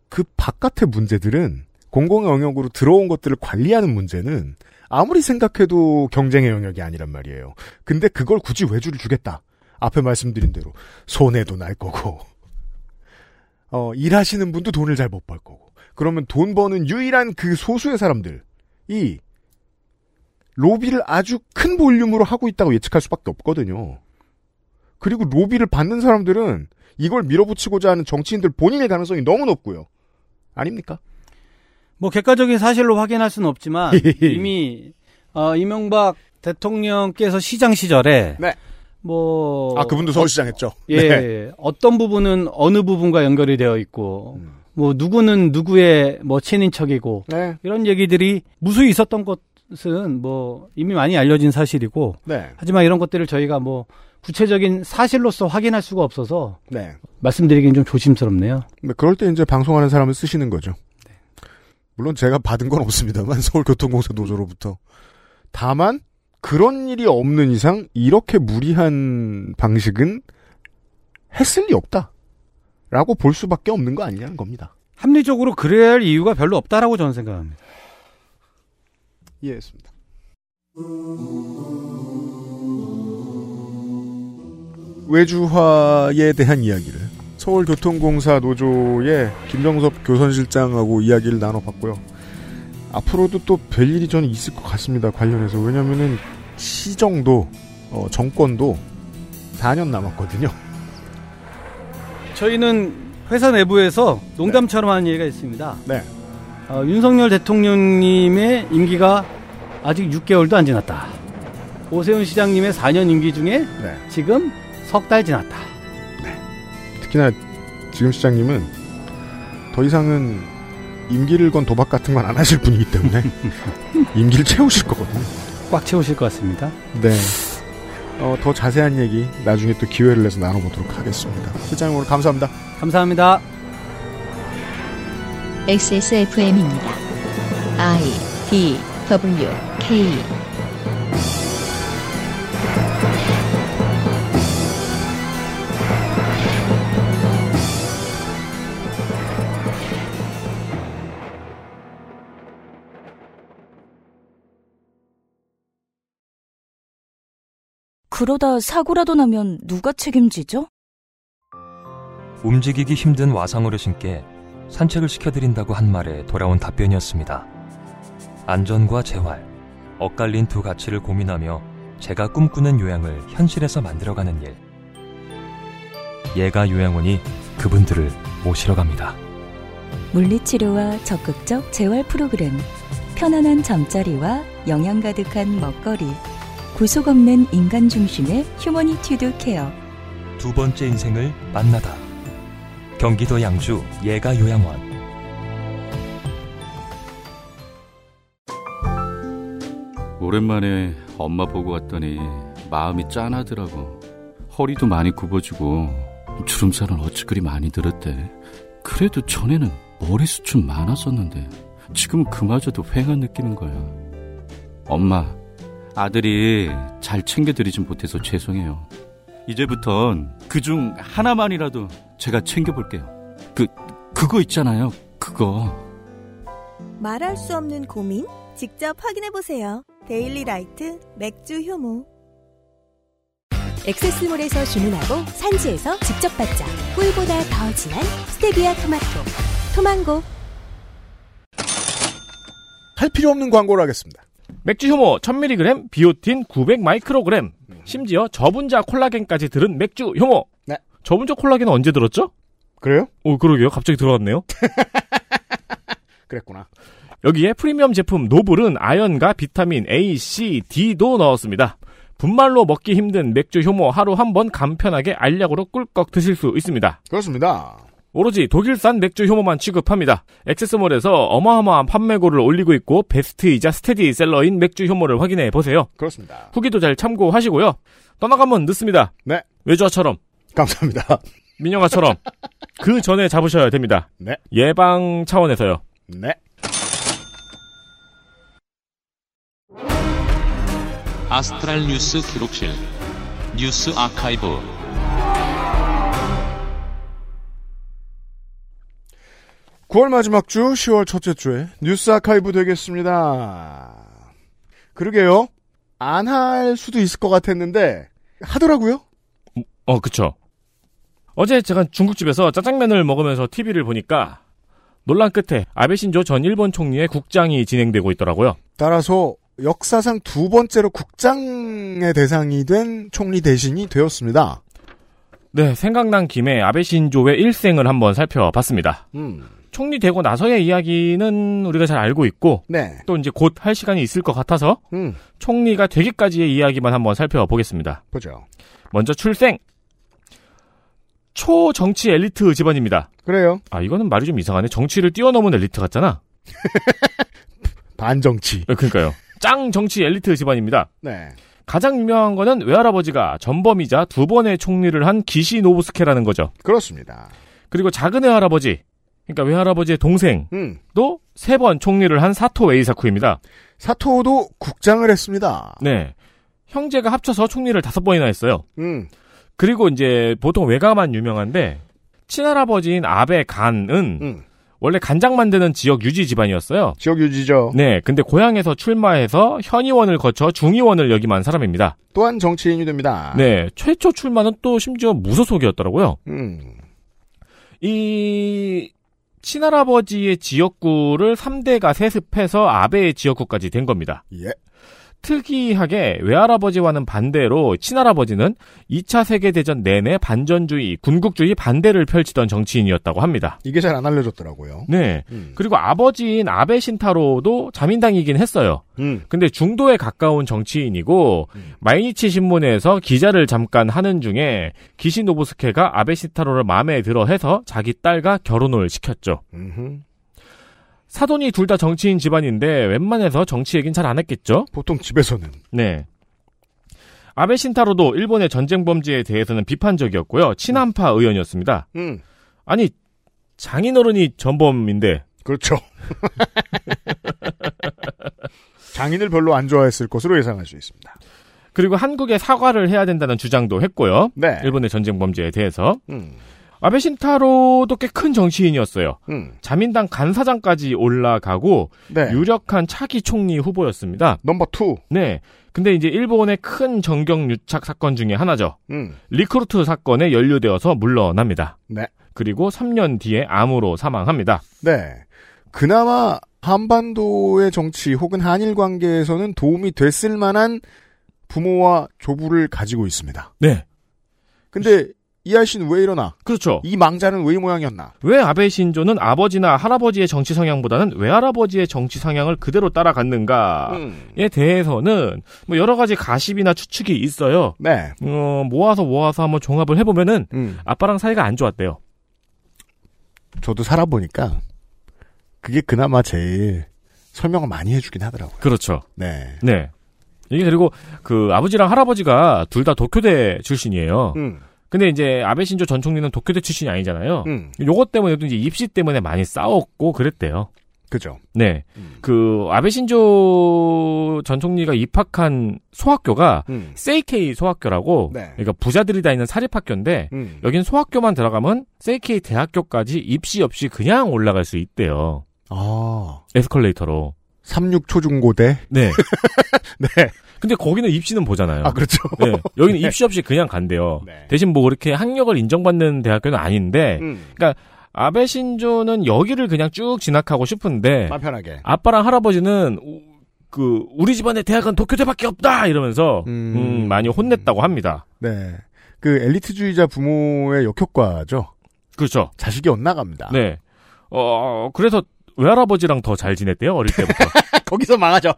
그 바깥의 문제들은 공공의 영역으로 들어온 것들을 관리하는 문제는 아무리 생각해도 경쟁의 영역이 아니란 말이에요. 근데 그걸 굳이 외주를 주겠다. 앞에 말씀드린 대로 손해도 날 거고 어, 일하시는 분도 돈을 잘 못 벌 거고. 그러면 돈 버는 유일한 그 소수의 사람들이 로비를 아주 큰 볼륨으로 하고 있다고 예측할 수밖에 없거든요. 그리고 로비를 받는 사람들은 이걸 밀어붙이고자 하는 정치인들 본인의 가능성이 너무 높고요. 아닙니까? 뭐 객관적인 사실로 확인할 수는 없지만 이미 어, 이명박 대통령께서 시장 시절에 네. 뭐 아, 그분도 서울시장 했죠. 예, 네. 어떤 부분은 어느 부분과 연결이 되어 있고 음. 뭐 누구는 누구의 뭐 친인척이고 네. 이런 얘기들이 무수히 있었던 것은 뭐 이미 많이 알려진 사실이고 네. 하지만 이런 것들을 저희가 뭐 구체적인 사실로서 확인할 수가 없어서 네. 말씀드리긴 좀 조심스럽네요. 근데 그럴 때 이제 방송하는 사람을 쓰시는 거죠. 네. 물론 제가 받은 건 없습니다만 서울교통공사 노조로부터. 다만 그런 일이 없는 이상 이렇게 무리한 방식은 했을 리 없다. 라고 볼 수밖에 없는 거 아니냐는 겁니다. 합리적으로 그래야 할 이유가 별로 없다라고 저는 생각합니다. 이해했습니다. 외주화에 대한 이야기를 서울교통공사 노조의 김정섭 교선실장하고 이야기를 나눠봤고요. 앞으로도 또 별일이 저는 있을 것 같습니다. 관련해서. 왜냐면은 시정도, 어, 정권도 4년 남았거든요. 저희는 회사 내부에서 농담처럼 하는 얘기가 있습니다. 네. 어, 윤석열 대통령님의 임기가 아직 6개월도 안 지났다. 오세훈 시장님의 4년 임기 중에 네. 지금 석 달 지났다. 특히나 지금 시장님은 더 이상은 임기를 건 도박 같은 건 안 하실 분이기 때문에 임기를 채우실 거거든요. 꽉 채우실 것 같습니다. 네. 어, 더 자세한 얘기 나중에 또 기회를 내서 나눠보도록 하겠습니다. 실장님 오늘 감사합니다. 감사합니다. XSFM입니다. I D W K 그러다 사고라도 나면 누가 책임지죠? 움직이기 힘든 와상 어르신께 산책을 시켜드린다고 한 말에 돌아온 답변이었습니다. 안전과 재활, 엇갈린 두 가치를 고민하며 제가 꿈꾸는 요양을 현실에서 만들어가는 일. 예가 요양원이 그분들을 모시러 갑니다. 물리치료와 적극적 재활 프로그램, 편안한 잠자리와 영양 가득한 먹거리, 구속 없는 인간 중심의 humanitude care. 두 번째 인생을 만나다. 경기도 양주 예가 요양원. 오랜만에 엄마 보고 왔더니 마음이 짠하더라고. 허리도 많이 굽어지고 주름살은 어찌 그리 많이 들었대. 그래도 전에는 머리숱은 많았었는데 지금은 그마저도 휑한 느낌인 거야. 엄마, 아들이 잘 챙겨드리진 못해서 죄송해요. 이제부턴 그 중 하나만이라도 제가 챙겨볼게요. 그, 그거 있잖아요. 그거. 말할 수 없는 고민? 직접 확인해보세요. 데일리 라이트 맥주 효모. 엑세스몰에서 주문하고 산지에서 직접 받자. 꿀보다 더 진한 스테비아 토마토. 토망고. 할 필요 없는 광고를 하겠습니다. 맥주 효모 1000mg, 비오틴 900마이크로그램, 심지어 저분자 콜라겐까지 들은 맥주 효모. 네. 저분자 콜라겐은 언제 들었죠? 그래요? 오, 그러게요. 갑자기 들어갔네요. 그랬구나. 여기에 프리미엄 제품 노블은 아연과 비타민 A, C, D도 넣었습니다. 분말로 먹기 힘든 맥주 효모 하루 한 번 간편하게 알약으로 꿀꺽 드실 수 있습니다. 그렇습니다. 오로지 독일산 맥주 효모만 취급합니다. 액세스몰에서 어마어마한 판매고를 올리고 있고 베스트이자 스테디셀러인 맥주 효모를 확인해 보세요. 그렇습니다. 후기도 잘 참고하시고요. 떠나가면 늦습니다. 네. 외주화처럼 감사합니다. 민영아처럼 그 전에 잡으셔야 됩니다. 네. 예방 차원에서요. 네. 아스트랄 뉴스 기록실 뉴스 아카이브 9월 마지막 주, 10월 첫째 주에 뉴스 아카이브 되겠습니다. 그러게요. 안 할 수도 있을 것 같았는데 하더라고요. 어, 그쵸. 어제 제가 중국집에서 짜장면을 먹으면서 TV를 보니까 논란 끝에 아베 신조 전 일본 총리의 국장이 진행되고 있더라고요. 따라서 역사상 두 번째로 국장의 대상이 된 총리 대신이 되었습니다. 네, 생각난 김에 아베 신조의 일생을 한번 살펴봤습니다. 음. 총리 되고 나서의 이야기는 우리가 잘 알고 있고 네. 또 이제 곧 할 시간이 있을 것 같아서 음. 총리가 되기까지의 이야기만 한번 살펴보겠습니다. 보죠. 먼저 출생 초 정치 엘리트 집안입니다. 그래요. 아 이거는 말이 좀 이상하네. 정치를 뛰어넘은 엘리트 같잖아. 반정치. 어, 그러니까요. 짱 정치 엘리트 집안입니다. 네. 가장 유명한 거는 외할아버지가 전범이자 두 번의 총리를 한 기시 노부스케라는 거죠. 그렇습니다. 그리고 작은 외할아버지, 그러니까 외할아버지의 동생도 음. 세번 총리를 한 사토 에이사쿠입니다. 사토도 국장을 했습니다. 네. 형제가 합쳐서 총리를 다섯 번이나 했어요. 음. 그리고 이제 보통 외가만 유명한데 친할아버지인 아베 간은 음. 원래 간장 만드는 지역 유지 집안이었어요. 지역 유지죠. 네, 근데 고향에서 출마해서 현의원을 거쳐 중의원을 역임한 사람입니다. 또한 정치인이 됩니다. 네, 최초 출마는 또 심지어 무소속이었더라고요. 음. 이 친할아버지의 지역구를 3대가 세습해서 아베의 지역구까지 된 겁니다. 예. 특이하게 외할아버지와는 반대로 친할아버지는 2차 세계대전 내내 반전주의, 군국주의 반대를 펼치던 정치인이었다고 합니다. 이게 잘 안 알려졌더라고요. 네. 음. 그리고 아버지인 아베 신타로도 자민당이긴 했어요. 음. 근데 중도에 가까운 정치인이고 마이니치 신문에서 기자를 잠깐 하는 중에 기시노부스케가 아베 신타로를 마음에 들어 해서 자기 딸과 결혼을 시켰죠. 음흠. 사돈이 둘 다 정치인 집안인데 웬만해서 정치 얘기는 잘안 했겠죠? 보통 집에서는. 네. 아베 신타로도 일본의 전쟁 범죄에 대해서는 비판적이었고요. 친한파 의원이었습니다. 음. 아니 장인어른이 전범인데 그렇죠. 장인을 별로 안 좋아했을 것으로 예상할 수 있습니다. 그리고 한국에 사과를 해야 된다는 주장도 했고요. 네. 일본의 전쟁 범죄에 대해서 음. 아베 신타로도 꽤 큰 정치인이었어요. 음. 자민당 간사장까지 올라가고 네. 유력한 차기 총리 후보였습니다. number two. 네. 근데 이제 일본의 큰 정경 유착 사건 중에 하나죠. 음. 리크루트 사건에 연루되어서 물러납니다. 네. 그리고 3년 뒤에 암으로 사망합니다. 네. 그나마 한반도의 정치 혹은 한일 관계에서는 도움이 됐을 만한 부모와 조부를 가지고 있습니다. 네. 근데 이 아저씨는 왜 이러나? 그렇죠. 이 망자는 왜 이 모양이었나? 왜 아베 신조는 아버지나 할아버지의 정치 성향보다는 외할아버지의 정치 성향을 그대로 따라갔는가에 음. 대해서는 뭐 여러 가지 가십이나 추측이 있어요. 네. 어, 모아서 모아서 한번 종합을 해보면은 음. 아빠랑 사이가 안 좋았대요. 저도 살아보니까 그게 그나마 제일 설명을 많이 해주긴 하더라고요. 그렇죠. 네. 네. 이게 그리고 그 아버지랑 할아버지가 둘 다 도쿄대 출신이에요. 음. 근데 이제 아베 신조 전 총리는 도쿄대 출신이 아니잖아요. 음. 요것 때문에도 이제 입시 때문에 많이 싸웠고 그랬대요. 그죠. 네. 그 아베 신조 전 총리가 입학한 소학교가 음. 세이케이 소학교라고 네. 그러니까 부자들이 다니는 사립학교인데 음. 여긴 소학교만 들어가면 세이케이 대학교까지 입시 없이 그냥 올라갈 수 있대요. 아. 에스컬레이터로. 36 초중고대. 네. 네. 근데 거기는 입시는 보잖아요. 아, 그렇죠. 네. 여기는 입시 없이 그냥 간대요. 대신 뭐 그렇게 학력을 인정받는 대학교는 아닌데, 음. 그러니까 아베 신조는 여기를 그냥 쭉 진학하고 싶은데, 마음 편하게. 아빠랑 할아버지는 우- 그 우리 집안의 대학은 도쿄대밖에 없다 이러면서 음, 많이 혼냈다고 합니다. 네. 그 엘리트주의자 부모의 역효과죠. 그렇죠. 자식이 엇나갑니다. 네. 어 그래서 외할아버지랑 더 잘 지냈대요 어릴 때부터. 거기서 망하죠.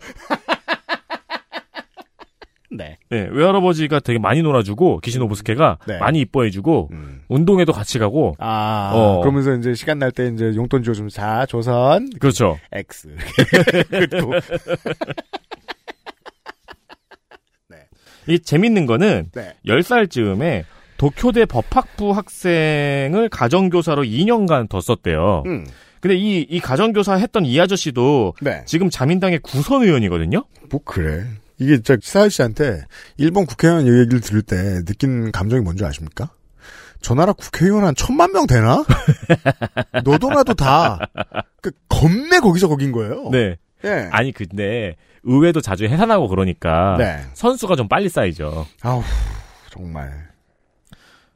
네. 네, 외할아버지가 되게 많이 놀아주고 기시노부스케가 네. 많이 이뻐해주고 운동에도 같이 가고. 아, 어. 그러면서 이제 시간 날 때 이제 용돈 줘좀 자, 조선. 그렇죠. X. 그리고 이 재밌는 거는 네. 10살쯤에 도쿄대 법학부 학생을 가정교사로 2년간 뒀었대요. 음. 근데 이, 이 가정교사 했던 이 아저씨도 네. 지금 자민당의 구선 의원이거든요? 뭐 그래. 이게 진짜 사할 씨한테 일본 국회의원 얘기를 들을 때 느낀 감정이 뭔지 아십니까? 저 나라 국회의원 한 천만 명 되나? 너도 나도 다, 그, 겁내 거기서 거긴 거예요. 네. 예. 아니, 근데 의회도 자주 해산하고 그러니까 네. 선수가 좀 빨리 쌓이죠. 아우, 정말.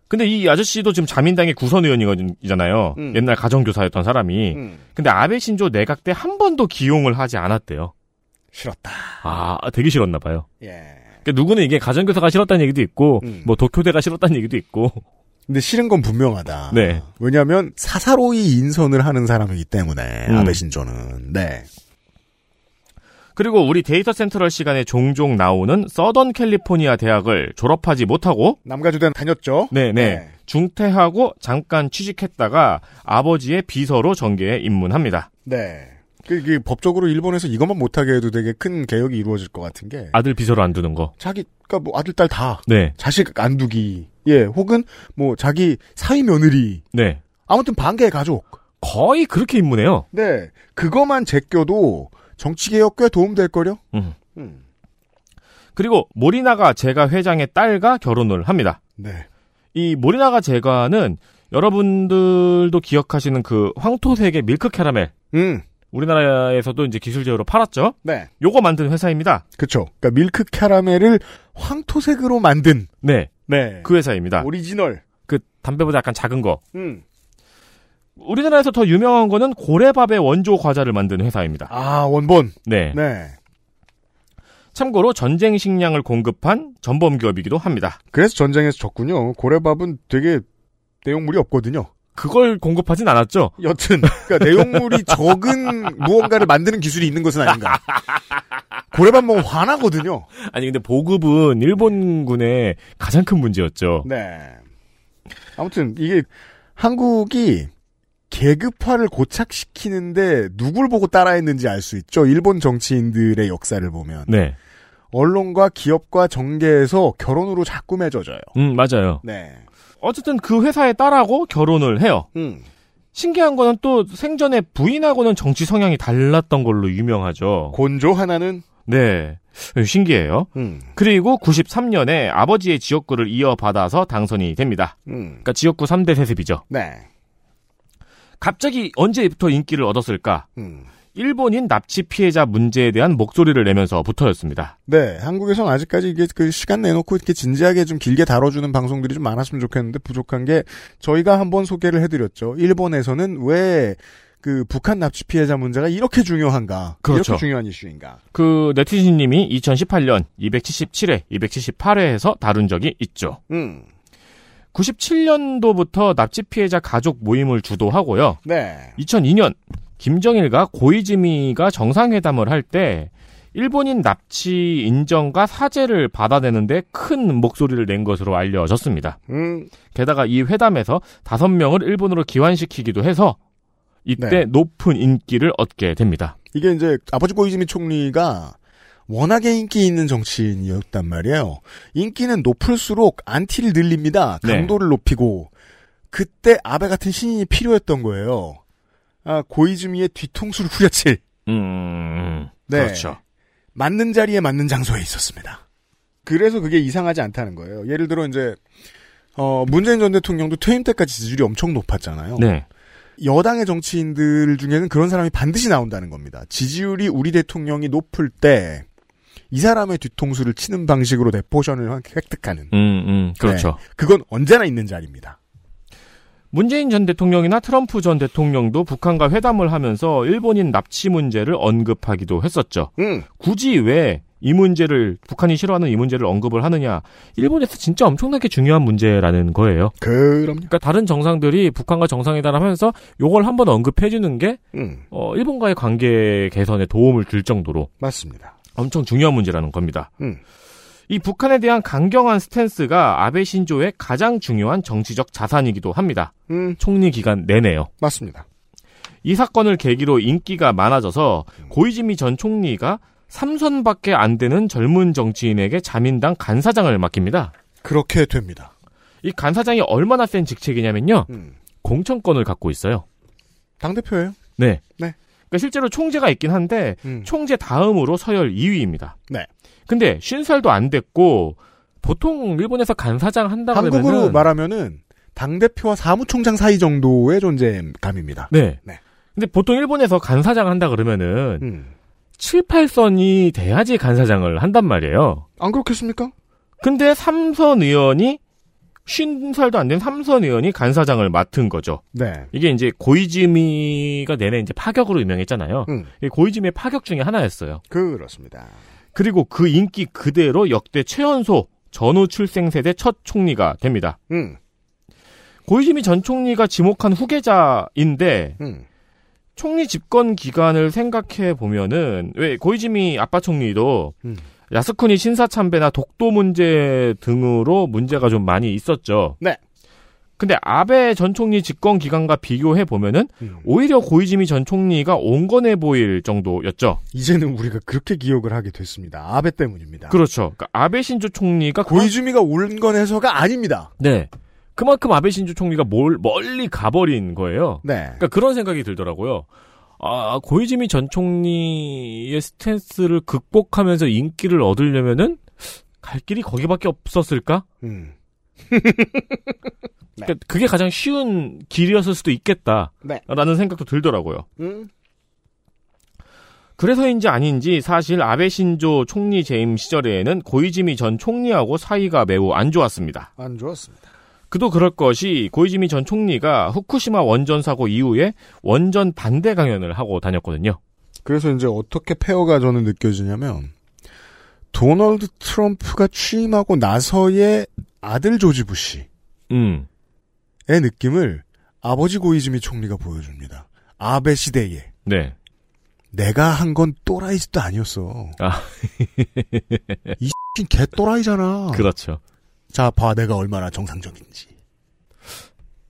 근데 이 아저씨도 지금 자민당의 구선 의원이잖아요. 음. 옛날 가정교사였던 사람이. 음. 근데 아베 신조 내각 때 한 번도 기용을 하지 않았대요. 싫었다. 아, 되게 싫었나 봐요. 예. 그러니까 누구는 이게 가정교사가 싫었다는 얘기도 있고, 음. 뭐 도쿄대가 싫었다는 얘기도 있고. 근데 싫은 건 분명하다. 네. 왜냐하면 사사로이 인선을 하는 사람이기 때문에 음. 아베 신조는 네. 그리고 우리 데이터 센트럴 시간에 종종 나오는 서던 캘리포니아 대학을 졸업하지 못하고 남가주대 다녔죠. 네네 네. 중퇴하고 잠깐 취직했다가 아버지의 비서로 전개에 입문합니다. 네. 그, 그 법적으로 일본에서 이것만 못하게 해도 되게 큰 개혁이 이루어질 것 같은 게 아들 비서로 안 두는 거. 자기가 뭐 아들 딸 다 네. 자식 안 두기 예 혹은 뭐 자기 사위 며느리 네. 아무튼 반개의 가족 거의 그렇게 입문해요. 네 그거만 제껴도 정치 개혁 꽤 도움 될 거려. 음. 음. 그리고 모리나가 제과 회장의 딸과 결혼을 합니다. 네. 이 모리나가 제과는 여러분들도 기억하시는 그 황토색의 밀크 캐러멜. 음. 우리나라에서도 이제 기술 제휴로 팔았죠. 네. 요거 만든 회사입니다. 그쵸. 그러니까 밀크 캐러멜을 황토색으로 만든 네. 네. 그 회사입니다. 오리지널. 그 담배보다 약간 작은 거. 음. 우리나라에서 더 유명한 거는 고래밥의 원조 과자를 만든 회사입니다. 아 원본. 네. 네. 참고로 전쟁 식량을 공급한 전범 기업이기도 합니다. 그래서 전쟁에서 졌군요. 고래밥은 되게 내용물이 없거든요. 그걸 공급하진 않았죠. 여튼 그러니까 내용물이 적은 무언가를 만드는 기술이 있는 것은 아닌가. 고래밥 먹으면 화나거든요. 아니 근데 보급은 일본군의 가장 큰 문제였죠. 네. 아무튼 이게 한국이 계급화를 고착시키는데 누굴 보고 따라했는지 알 수 있죠. 일본 정치인들의 역사를 보면 네. 언론과 기업과 정계에서 결혼으로 자꾸 맺어져요. 음 맞아요. 네. 어쨌든 그 회사의 딸하고 결혼을 해요. 음. 신기한 거는 또 생전에 부인하고는 정치 성향이 달랐던 걸로 유명하죠. 곤조 하나는 네. 신기해요. 음. 그리고 93년에 아버지의 지역구를 이어받아서 당선이 됩니다. 음. 그러니까 지역구 3대 세습이죠. 네. 갑자기 언제부터 인기를 얻었을까? 음. 일본인 납치 피해자 문제에 대한 목소리를 내면서부터였습니다. 네, 한국에서는 아직까지 이게 그 시간 내놓고 이렇게 진지하게 좀 길게 다뤄주는 방송들이 좀 많았으면 좋겠는데 부족한 게 저희가 한번 소개를 해드렸죠. 일본에서는 왜 그 북한 납치 피해자 문제가 이렇게 중요한가? 그렇죠. 이렇게 중요한 이슈인가? 그 네티즌님이 2018년 277회, 278회에서 다룬 적이 있죠. 음. 97년도부터 납치 피해자 가족 모임을 주도하고요. 네. 2002년 김정일과 고이즈미가 정상회담을 할 때 일본인 납치 인정과 사죄를 받아내는데 큰 목소리를 낸 것으로 알려졌습니다. 음. 게다가 이 회담에서 다섯 명을 일본으로 기환시키기도 해서 이때 네. 높은 인기를 얻게 됩니다. 이게 이제 아버지 고이즈미 총리가 워낙에 인기 있는 정치인이었단 말이에요. 인기는 높을수록 안티를 늘립니다. 네. 강도를 높이고 그때 아베 같은 신인이 필요했던 거예요. 아, 고이즈미의 뒤통수를 후려칠 음, 네. 그렇죠. 맞는 자리에 맞는 장소에 있었습니다. 그래서 그게 이상하지 않다는 거예요. 예를 들어 이제 어, 문재인 전 대통령도 퇴임 때까지 지지율이 엄청 높았잖아요. 네. 여당의 정치인들 중에는 그런 사람이 반드시 나온다는 겁니다. 지지율이 우리 대통령이 높을 때 이 사람의 뒤통수를 치는 방식으로 대포션을 획득하는. 음, 음, 그렇죠. 네. 그건 언제나 있는 자리입니다. 문재인 전 대통령이나 트럼프 전 대통령도 북한과 회담을 하면서 일본인 납치 문제를 언급하기도 했었죠. 음. 굳이 왜 이 문제를 북한이 싫어하는 이 문제를 언급을 하느냐? 일본에서 진짜 엄청나게 중요한 문제라는 거예요. 그럼요. 그러니까 다른 정상들이 북한과 정상회담을 하면서 요걸 한번 언급해 주는 게 음. 어, 일본과의 관계 개선에 도움을 줄 정도로 맞습니다. 엄청 중요한 문제라는 겁니다. 음. 이 북한에 대한 강경한 스탠스가 아베 신조의 가장 중요한 정치적 자산이기도 합니다. 음. 총리 기간 내내요. 맞습니다. 이 사건을 계기로 인기가 많아져서 고이즈미 전 총리가 3선밖에 안 되는 젊은 정치인에게 자민당 간사장을 맡깁니다. 그렇게 됩니다. 이 간사장이 얼마나 센 직책이냐면요. 음. 공천권을 갖고 있어요. 당대표예요. 네. 네. 그러니까 실제로 총재가 있긴 한데 음. 총재 다음으로 서열 2위입니다. 네. 근데 50살도 안 됐고 보통 일본에서 간사장 한다 그러면은 한국으로 말하면은 당 대표와 사무총장 사이 정도의 존재감입니다. 네. 네. 근데 보통 일본에서 간사장 한다 그러면은 음. 7, 8선이 돼야지 간사장을 한단 말이에요. 안 그렇겠습니까? 근데 삼선 의원이 50살도 안 된 삼선 의원이 간사장을 맡은 거죠. 네. 이게 이제 고이즈미가 내내 이제 파격으로 유명했잖아요. 음. 고이즈미의 파격 중에 하나였어요. 그렇습니다. 그리고 그 인기 그대로 역대 최연소 전후 출생 세대 첫 총리가 됩니다. 음. 고이즈미 전 총리가 지목한 후계자인데 음. 총리 집권 기간을 생각해 보면은 왜 고이즈미 아빠 총리도 음. 야스쿠니 신사 참배나 독도 문제 등으로 문제가 좀 많이 있었죠. 네. 근데 아베 전 총리 집권 기간과 비교해 보면은 음. 오히려 고이즈미 전 총리가 온건해 보일 정도였죠. 이제는 우리가 그렇게 기억을 하게 됐습니다. 아베 때문입니다. 그렇죠. 그러니까 아베 신조 총리가 고이즈미가 온건해서가 아닙니다. 네. 그만큼 아베 신조 총리가 몰, 멀리 가버린 거예요. 네. 그러니까 그런 생각이 들더라고요. 아, 고이즈미 전 총리의 스탠스를 극복하면서 인기를 얻으려면은 갈 길이 거기밖에 없었을까? 음. 그러니까 그게 가장 쉬운 길이었을 수도 있겠다라는 네. 생각도 들더라고요. 음. 그래서인지 아닌지 사실 아베 신조 총리 재임 시절에는 고이즈미 전 총리하고 사이가 매우 안 좋았습니다. 안 좋았습니다. 그도 그럴 것이 고이즈미 전 총리가 후쿠시마 원전 사고 이후에 원전 반대 강연을 하고 다녔거든요. 그래서 이제 어떻게 페어가 저는 느껴지냐면 도널드 트럼프가 취임하고 나서의 아들 조지 부시의 음. 느낌을 아버지 고이즈미 총리가 보여줍니다. 아베 시대에 네. 내가 한 건 또라이 짓도 아니었어. 아. 이 X인 개 또라이잖아. 그렇죠. 자, 봐 내가 얼마나 정상적인지.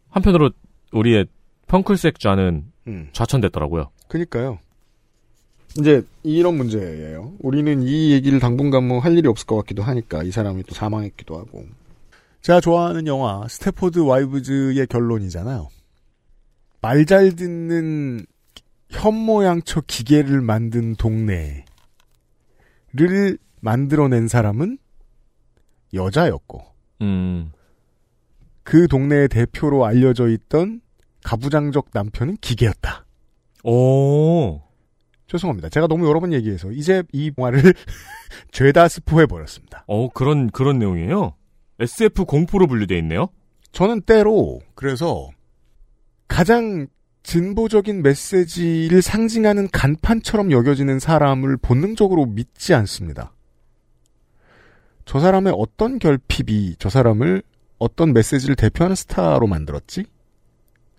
한편으로 우리의 펀쿨섹좌는 음. 좌천됐더라고요. 그니까요. 이제 이런 문제예요. 우리는 이 얘기를 당분간 뭐 할 일이 없을 것 같기도 하니까 이 사람이 또 사망했기도 하고. 제가 좋아하는 영화 Stepford Wives의 결론이잖아요. 말 잘 듣는 현모양처 기계를 만든 동네를 만들어낸 사람은 여자였고 음. 그 동네의 대표로 알려져 있던 가부장적 남편은 기계였다. 오. 죄송합니다. 제가 너무 여러 번 얘기해서 이제 이 영화를 죄다 스포해 버렸습니다. 어, 그런 그런 내용이에요. SF 공포로 분류돼 있네요. 저는 때로 그래서 가장 진보적인 메시지를 상징하는 간판처럼 여겨지는 사람을 본능적으로 믿지 않습니다. 저 사람의 어떤 결핍이 저 사람을 어떤 메시지를 대표하는 스타로 만들었지?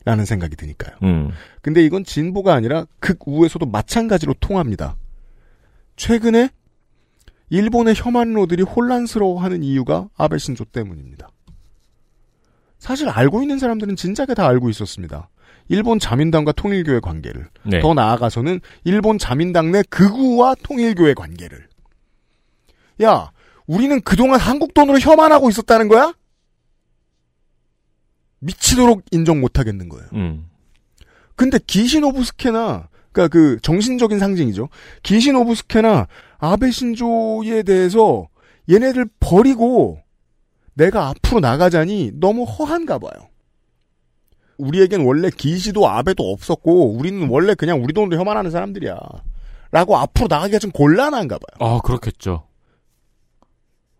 라는 생각이 드니까요. 음. 근데 이건 진보가 아니라 극우에서도 마찬가지로 통합니다. 최근에 일본의 혐한로들이 혼란스러워하는 이유가 아베 신조 때문입니다. 사실 알고 있는 사람들은 진작에 다 알고 있었습니다. 일본 자민당과 통일교의 관계를. 네. 더 나아가서는 일본 자민당 내 극우와 통일교의 관계를. 야, 우리는 그동안 한국 돈으로 혐한하고 있었다는 거야? 미치도록 인정 못하겠는 거예요. 음. 근데 기시노부스케나 그러니까 그 정신적인 상징이죠. 기시노부스케나 아베 신조에 대해서 얘네들 버리고 내가 앞으로 나가자니 너무 허한가 봐요. 우리에겐 원래 기시도 아베도 없었고 우리는 원래 그냥 우리 돈으로 혐한하는 사람들이야. 라고 앞으로 나가기가 좀 곤란한가 봐요. 아, 그렇겠죠.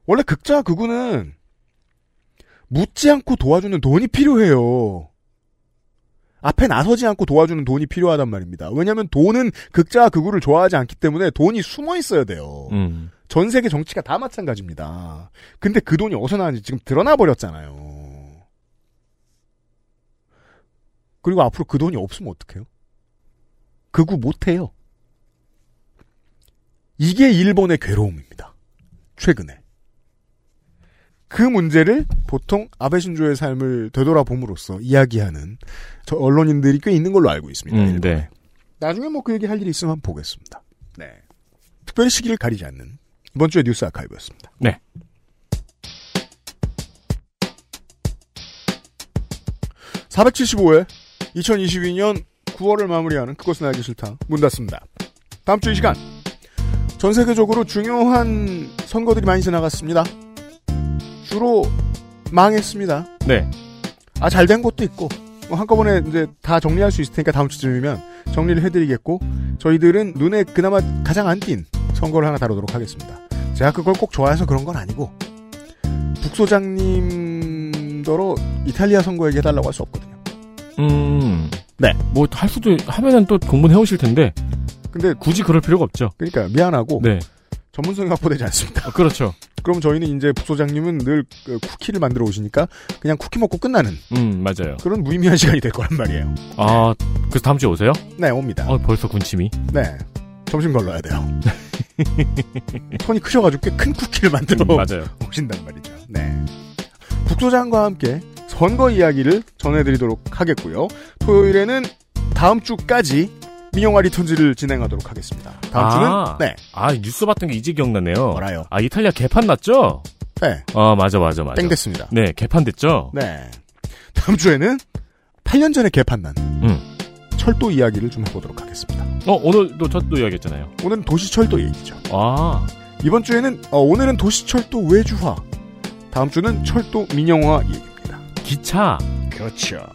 원래 극자 극우는 묻지 않고 도와주는 돈이 필요해요. 앞에 나서지 않고 도와주는 돈이 필요하단 말입니다. 왜냐하면 돈은 극자와 극우를 좋아하지 않기 때문에 돈이 숨어 있어야 돼요. 음. 전 세계 정치가 다 마찬가지입니다. 근데 그 돈이 어디서 나왔는지 지금 드러나 버렸잖아요. 그리고 앞으로 그 돈이 없으면 어떡해요? 극우 못해요. 이게 일본의 괴로움입니다. 최근에. 그 문제를 보통 아베 신조의 삶을 되돌아봄으로써 이야기하는 저 언론인들이 꽤 있는 걸로 알고 있습니다. 음, 네. 나중에 뭐 그 얘기 할 일이 있으면 한번 보겠습니다. 네. 특별히 시기를 가리지 않는 이번 주의 뉴스 아카이브였습니다. 네. (475회) 2022년 9월을 마무리하는 그것은 알기 싫다 문 닫습니다. 다음 주 이 시간 전 세계적으로 중요한 선거들이 많이 지나갔습니다. 주로 망했습니다. 네. 아, 잘 된 것도 있고, 뭐 한꺼번에 이제 다 정리할 수 있을 테니까 다음 주쯤이면 정리를 해드리겠고, 저희들은 눈에 그나마 가장 안 띈 선거를 하나 다루도록 하겠습니다. 제가 그걸 꼭 좋아해서 그런 건 아니고, 북소장님더러 이탈리아 선거 얘기해달라고 할 수 없거든요. 음. 네. 뭐, 할 수도, 하면은 또 공부는 해오실 텐데. 근데. 굳이 그럴 필요가 없죠. 그러니까 미안하고. 네. 전문성이 확보되지 않습니다. 어, 그렇죠. 그럼 저희는 이제 북소장님은 늘그 쿠키를 만들어 오시니까 그냥 쿠키 먹고 끝나는 음, 맞아요. 그런 무의미한 시간이 될 거란 말이에요. 아, 그래서 다음 주에 오세요? 네, 옵니다. 어, 벌써 군침이. 네. 점심 걸러야 돼요. 손이 크셔가지고 꽤 큰 쿠키를 만들어 음, 맞아요. 오신단 말이죠. 네. 북소장과 함께 선거 이야기를 전해드리도록 하겠고요. 토요일에는 다음 주까지 민영화 Returns를 진행하도록 하겠습니다. 다음 아, 주는 네. 아, 뉴스 봤던 게 이제 기억나네요. 뭐라요? 아, 이탈리아 개판 났죠? 네. 아, 맞아, 맞아, 맞아. 땡 됐습니다. 네, 개판 됐죠? 네. 다음 주에는 8년 전에 개판 난 음. 철도 이야기를 좀 해보도록 하겠습니다. 어, 오늘도 저도 이야기했잖아요. 오늘은 도시 철도 얘기죠. 아. 이번 주에는 어, 오늘은 도시 철도 외주화. 다음 주는 철도 민영화 얘기입니다. 기차. 그렇죠.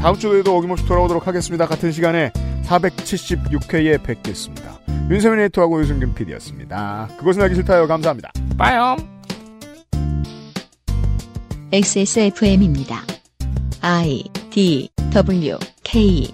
다음 주에도 어김없이 돌아오도록 하겠습니다. 같은 시간에 476회에 뵙겠습니다. 윤세민 에이터하고 유승균 PD였습니다. 그것은 알기 싫다요. 감사합니다. 빠염. XSFM입니다. I D W K